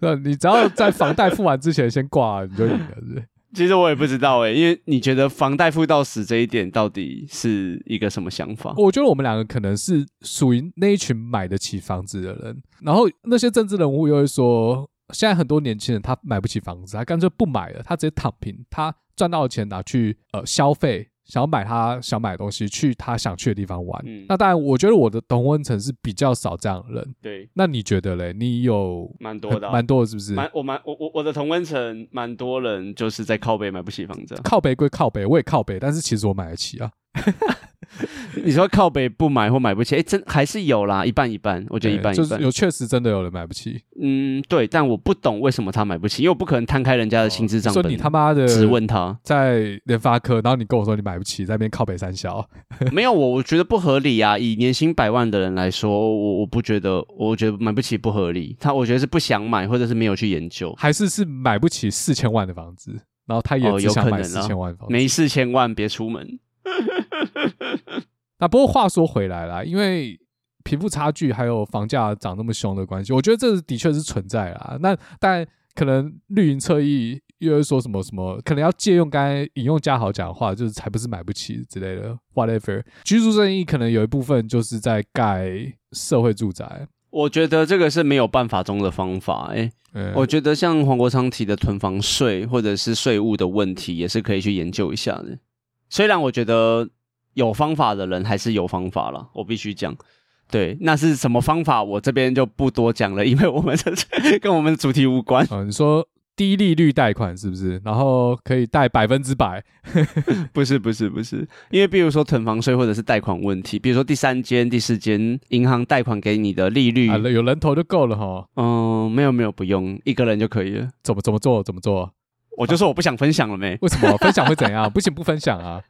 [SPEAKER 2] 那你只要在房贷付完之前先挂，你就赢了，是？
[SPEAKER 1] 其实我也不知道诶，因为你觉得房贷付到死这一点到底是一个什么想法？
[SPEAKER 2] 我觉得我们两个可能是属于那一群买得起房子的人，然后那些政治人物又会说，现在很多年轻人他买不起房子，他干脆不买了，他直接躺平，他赚到的钱拿去呃消费。想要买他想买的东西，去他想去的地方玩。嗯，那当然，我觉得我的同温层是比较少这样的人。
[SPEAKER 1] 对，
[SPEAKER 2] 那你觉得嘞？你有
[SPEAKER 1] 蛮多的，
[SPEAKER 2] 蛮多的，是不是？
[SPEAKER 1] 蛮我蛮我我我的同温层蛮多人就是在靠北买不起房子。
[SPEAKER 2] 靠北归靠北，我也靠北，但是其实我买得起啊。
[SPEAKER 1] 你说靠北不买或买不起，哎、欸，真还是有啦，一半一半，我觉得一半一半，
[SPEAKER 2] 就是有确实真的有人买不起。
[SPEAKER 1] 嗯，对，但我不懂为什么他买不起，因为我不可能摊开人家的薪资账本，
[SPEAKER 2] 说你他妈的
[SPEAKER 1] 只问他，
[SPEAKER 2] 在联发科，然后你跟我说你买不起，在那边靠北三小，
[SPEAKER 1] 没有我，我觉得不合理啊。以年薪百万的人来说，我我不觉得，我觉得买不起不合理。他我觉得是不想买，或者是没有去研究，
[SPEAKER 2] 还是是买不起四千万的房子。然后他也只想买四千万房，
[SPEAKER 1] 哦、没四千万别出门。
[SPEAKER 2] 那不过话说回来啦，因为贫富差距还有房价涨那么凶的关系，我觉得这的确是存在啦。那但可能绿营侧翼又会说什么什么，可能要借用刚才引用嘉豪讲的话，就是才不是买不起之类的，whatever。居住正义可能有一部分就是在盖社会住宅。
[SPEAKER 1] 我觉得这个是没有办法中的方法，欸，哎，嗯，我觉得像黄国昌提的囤房税或者是税务的问题，也是可以去研究一下的。虽然我觉得有方法的人还是有方法了，我必须讲，对，那是什么方法，我这边就不多讲了，因为我们这跟我们的主题无关。
[SPEAKER 2] 嗯，你说。低利率贷款是不是？然后可以贷百分之百？
[SPEAKER 1] 不是不是不是，因为比如说囤房税或者是贷款问题，比如说第三间、第四间银行贷款给你的利率，
[SPEAKER 2] 啊、有人头就够了哈。
[SPEAKER 1] 嗯，没有没有，不用一个人就可以了。
[SPEAKER 2] 怎么怎么做？怎么做？
[SPEAKER 1] 我就说我不想分享了没？
[SPEAKER 2] 为什么？分享会怎样？不行不分享啊。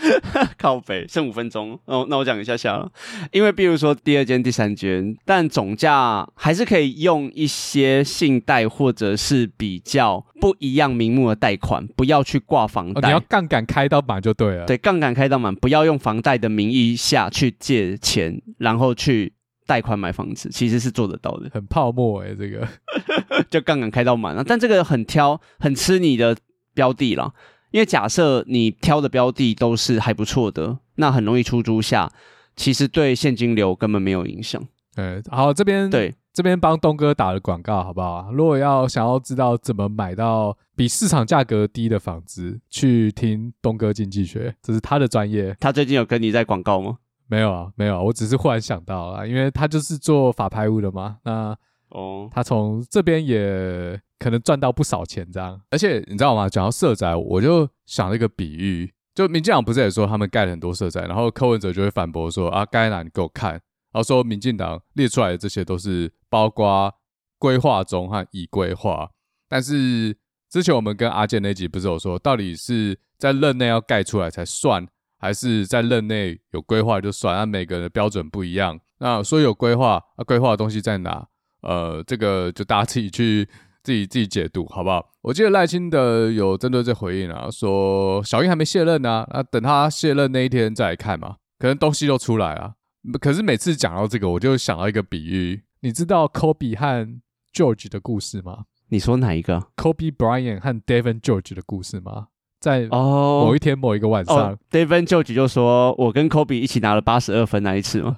[SPEAKER 1] 靠北，剩五分钟哦，那我讲一下下了。因为比如说第二间、第三间，但总价还是可以用一些信贷或者是比较不一样名目的贷款，不要去挂房贷。
[SPEAKER 2] 哦，你要杠杆开到满就对了。
[SPEAKER 1] 对，杠杆开到满，不要用房贷的名义下去借钱，然后去贷款买房子，其实是做得到的。
[SPEAKER 2] 很泡沫哎，这个
[SPEAKER 1] 就杠杆开到满了，但这个很挑，很吃你的标的了。因为假设你挑的标的都是还不错的，那很容易出租下，其实对现金流根本没有影响。
[SPEAKER 2] 嗯，好，这边对这边帮东哥打了广告，好不好？如果要想要知道怎么买到比市场价格低的房子，去听东哥经济学，这是他的专业。
[SPEAKER 1] 他最近有跟你在广告吗？
[SPEAKER 2] 没有啊，没有啊，我只是忽然想到啊，因为他就是做法拍屋的嘛。那哦，他从这边也。可能赚到不少钱这样，而且你知道吗？讲到社宅，我就想了一个比喻，就民进党不是也说他们盖了很多社宅，然后柯文哲就会反驳说啊，盖哪你给我看，然后说民进党列出来的这些都是包括规划中和已规划，但是之前我们跟阿健那集不是有说，到底是在任内要盖出来才算，还是在任内有规划就算？按每个人的标准不一样，那说有规划，啊规划的东西在哪？呃，这个就大家自己去。自己自己解读好不好？我记得赖清德有针对这回应啊，说小英还没卸任呢，啊，等他卸任那一天再来看嘛，可能东西都出来了。可是每次讲到这个，我就想到一个比喻，你知道 Kobe 和 George 的故事吗？
[SPEAKER 1] 你说哪一个
[SPEAKER 2] ？Kobe Bryant 和 Devin George 的故事吗？在哦，某一天某一个晚上、
[SPEAKER 1] oh,，Devin George 就说：“我跟 Kobe 一起拿了八十二分那一次吗？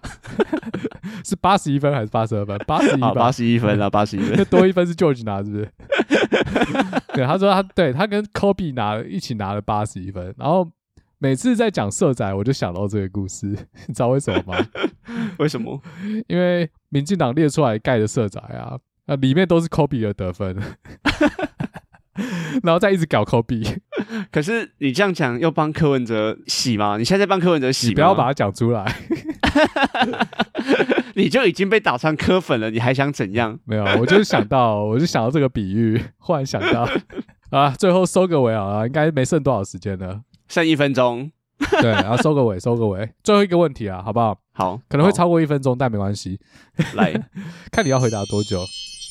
[SPEAKER 2] 是八十一分还是八十二分？八十一，
[SPEAKER 1] 八十一分啊，八十一分，
[SPEAKER 2] 多一分是 George 拿，是不是？对，他说他对他跟 Kobe 拿了一起拿了八十一分，然后每次在讲社宅，我就想到这个故事，你知道为什么吗？
[SPEAKER 1] 为什么？
[SPEAKER 2] 因为民进党列出来盖的社宅啊，那里面都是 Kobe 的得分。”然后再一直搞抠币，
[SPEAKER 1] 可是你这样讲又帮柯文哲洗吗？你现在在帮柯文哲洗
[SPEAKER 2] 不要把它讲出来，
[SPEAKER 1] 你就已经被打成柯粉了，你还想怎样？
[SPEAKER 2] 没有，我就是想到，我就想到这个比喻，忽然想到 啊，最后收个尾啊，应该没剩多少时间了，
[SPEAKER 1] 剩一分钟，
[SPEAKER 2] 对，然后收个尾，收个尾，最后一个问题啊，好不好？
[SPEAKER 1] 好，
[SPEAKER 2] 可能会超过一分钟，但没关系，
[SPEAKER 1] 来
[SPEAKER 2] 看你要回答多久，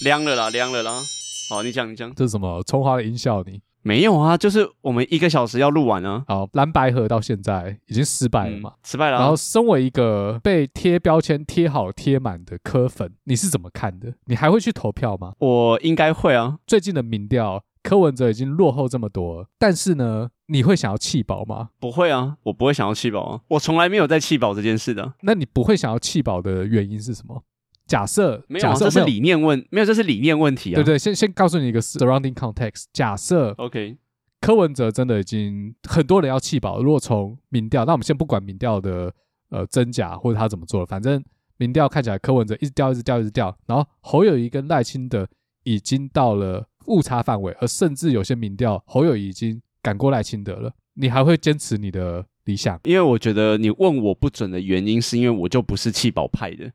[SPEAKER 1] 凉了啦，凉了啦。好，你讲你讲，
[SPEAKER 2] 这是什么？葱花的音效你？你
[SPEAKER 1] 没有啊？就是我们一个小时要录完啊。
[SPEAKER 2] 好，蓝白盒到现在已经失败了嘛？
[SPEAKER 1] 嗯、失败了、啊。
[SPEAKER 2] 然后，身为一个被贴标签贴好贴满的柯粉，你是怎么看的？你还会去投票吗？
[SPEAKER 1] 我应该会啊。
[SPEAKER 2] 最近的民调，柯文哲已经落后这么多，但是呢，你会想要弃保吗？
[SPEAKER 1] 不会啊，我不会想要弃保啊。我从来没有在弃保这件事的。
[SPEAKER 2] 那你不会想要弃保的原因是什么？假设
[SPEAKER 1] 没有，这是理念问，没有，这是理念问题啊。
[SPEAKER 2] 对对，先先告诉你一个 surrounding context。假设
[SPEAKER 1] ，OK，
[SPEAKER 2] 柯文哲真的已经很多人要弃保。如果从民调，那我们先不管民调的呃真假或者他怎么做了，反正民调看起来柯文哲一直掉，一直掉，一直掉。然后侯友谊跟赖清德已经到了误差范围，而甚至有些民调侯友谊已经赶过赖清德了。你还会坚持你的理想？
[SPEAKER 1] 因为我觉得你问我不准的原因，是因为我就不是弃保派的。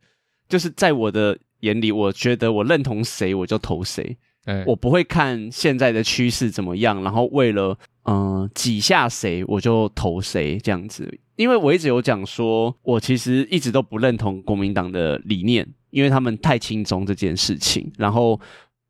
[SPEAKER 1] 就是在我的眼里，我觉得我认同谁我就投谁，欸、我不会看现在的趋势怎么样，然后为了嗯挤下谁我就投谁这样子。因为我一直有讲说，我其实一直都不认同国民党的理念，因为他们太轻松这件事情，然后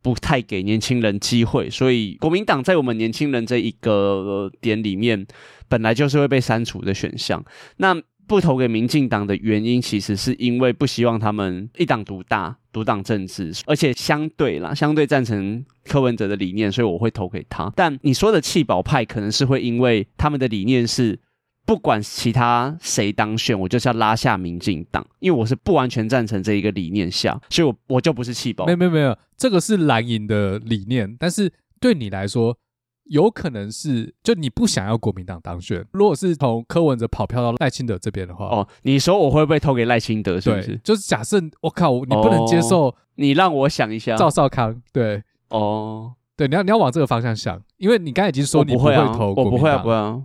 [SPEAKER 1] 不太给年轻人机会，所以国民党在我们年轻人这一个点里面，本来就是会被删除的选项。那不投给民进党的原因，其实是因为不希望他们一党独大、独党政治，而且相对啦，相对赞成柯文哲的理念，所以我会投给他。但你说的弃保派，可能是会因为他们的理念是，不管其他谁当选，我就是要拉下民进党，因为我是不完全赞成这一个理念下，所以我我就不是弃保。
[SPEAKER 2] 没有没有没有，这个是蓝营的理念，但是对你来说。有可能是，就你不想要国民党当选。如果是从柯文哲跑票到赖清德这边的话，
[SPEAKER 1] 哦，你说我会不会投给赖清德？是不是？
[SPEAKER 2] 就是假设我靠，你不能接受，哦，
[SPEAKER 1] 你让我想一下，
[SPEAKER 2] 赵少康，对，
[SPEAKER 1] 哦，
[SPEAKER 2] 对，你要你要往这个方向想，因为你刚才已经说你不会投
[SPEAKER 1] 我不会啊，我不会啊。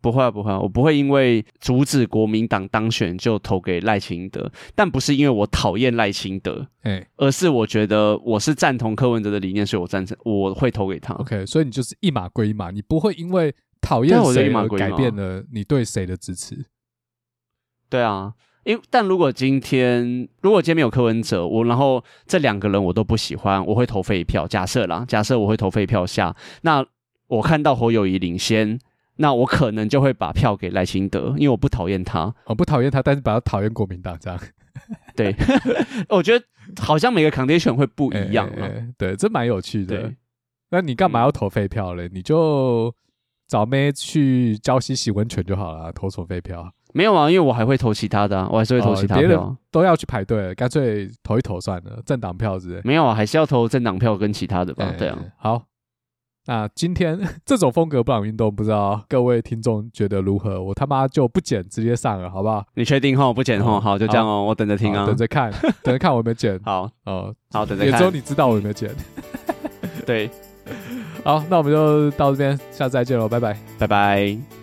[SPEAKER 1] 不会啊，不会啊，我不会因为阻止国民党当选就投给赖清德，但不是因为我讨厌赖清德，
[SPEAKER 2] 哎，
[SPEAKER 1] 而是我觉得我是赞同柯文哲的理念，所以我赞成，我会投给他。
[SPEAKER 2] OK，所以你就是一码归一码，你不会因为讨厌谁而改变了你对谁的支持。
[SPEAKER 1] 对啊，因但如果今天如果今天没有柯文哲，我然后这两个人我都不喜欢，我会投废票。假设啦，假设我会投废票下，那我看到侯友谊领先。那我可能就会把票给赖清德，因为我不讨厌他，
[SPEAKER 2] 我不讨厌他，但是把他讨厌国民党这样。
[SPEAKER 1] 对，我觉得好像每个 condition 会不一样啊。
[SPEAKER 2] 欸欸欸对，这蛮有趣的。那你干嘛要投废票嘞？嗯、你就找妹去礁溪洗温泉就好了，投什么废票？
[SPEAKER 1] 没有啊，因为我还会投其他的、啊，我还是会投其他票、啊。
[SPEAKER 2] 都要去排队，干脆投一投算了，政党票之类。
[SPEAKER 1] 没有啊，还是要投政党票跟其他的吧。欸、对啊，
[SPEAKER 2] 好。那今天 这种风格布朗运动，不知道各位听众觉得如何？我他妈就不剪，直接上了，好不好？
[SPEAKER 1] 你确定吼？不剪吼？好，就这样哦。我等着听啊，
[SPEAKER 2] 等着看，等着看我有没有剪。
[SPEAKER 1] 好
[SPEAKER 2] 哦，
[SPEAKER 1] 好，等着看。
[SPEAKER 2] 也只有你知道我有没有剪。
[SPEAKER 1] 对，
[SPEAKER 2] 好，那我们就到这边，下次再见喽，拜拜，
[SPEAKER 1] 拜拜。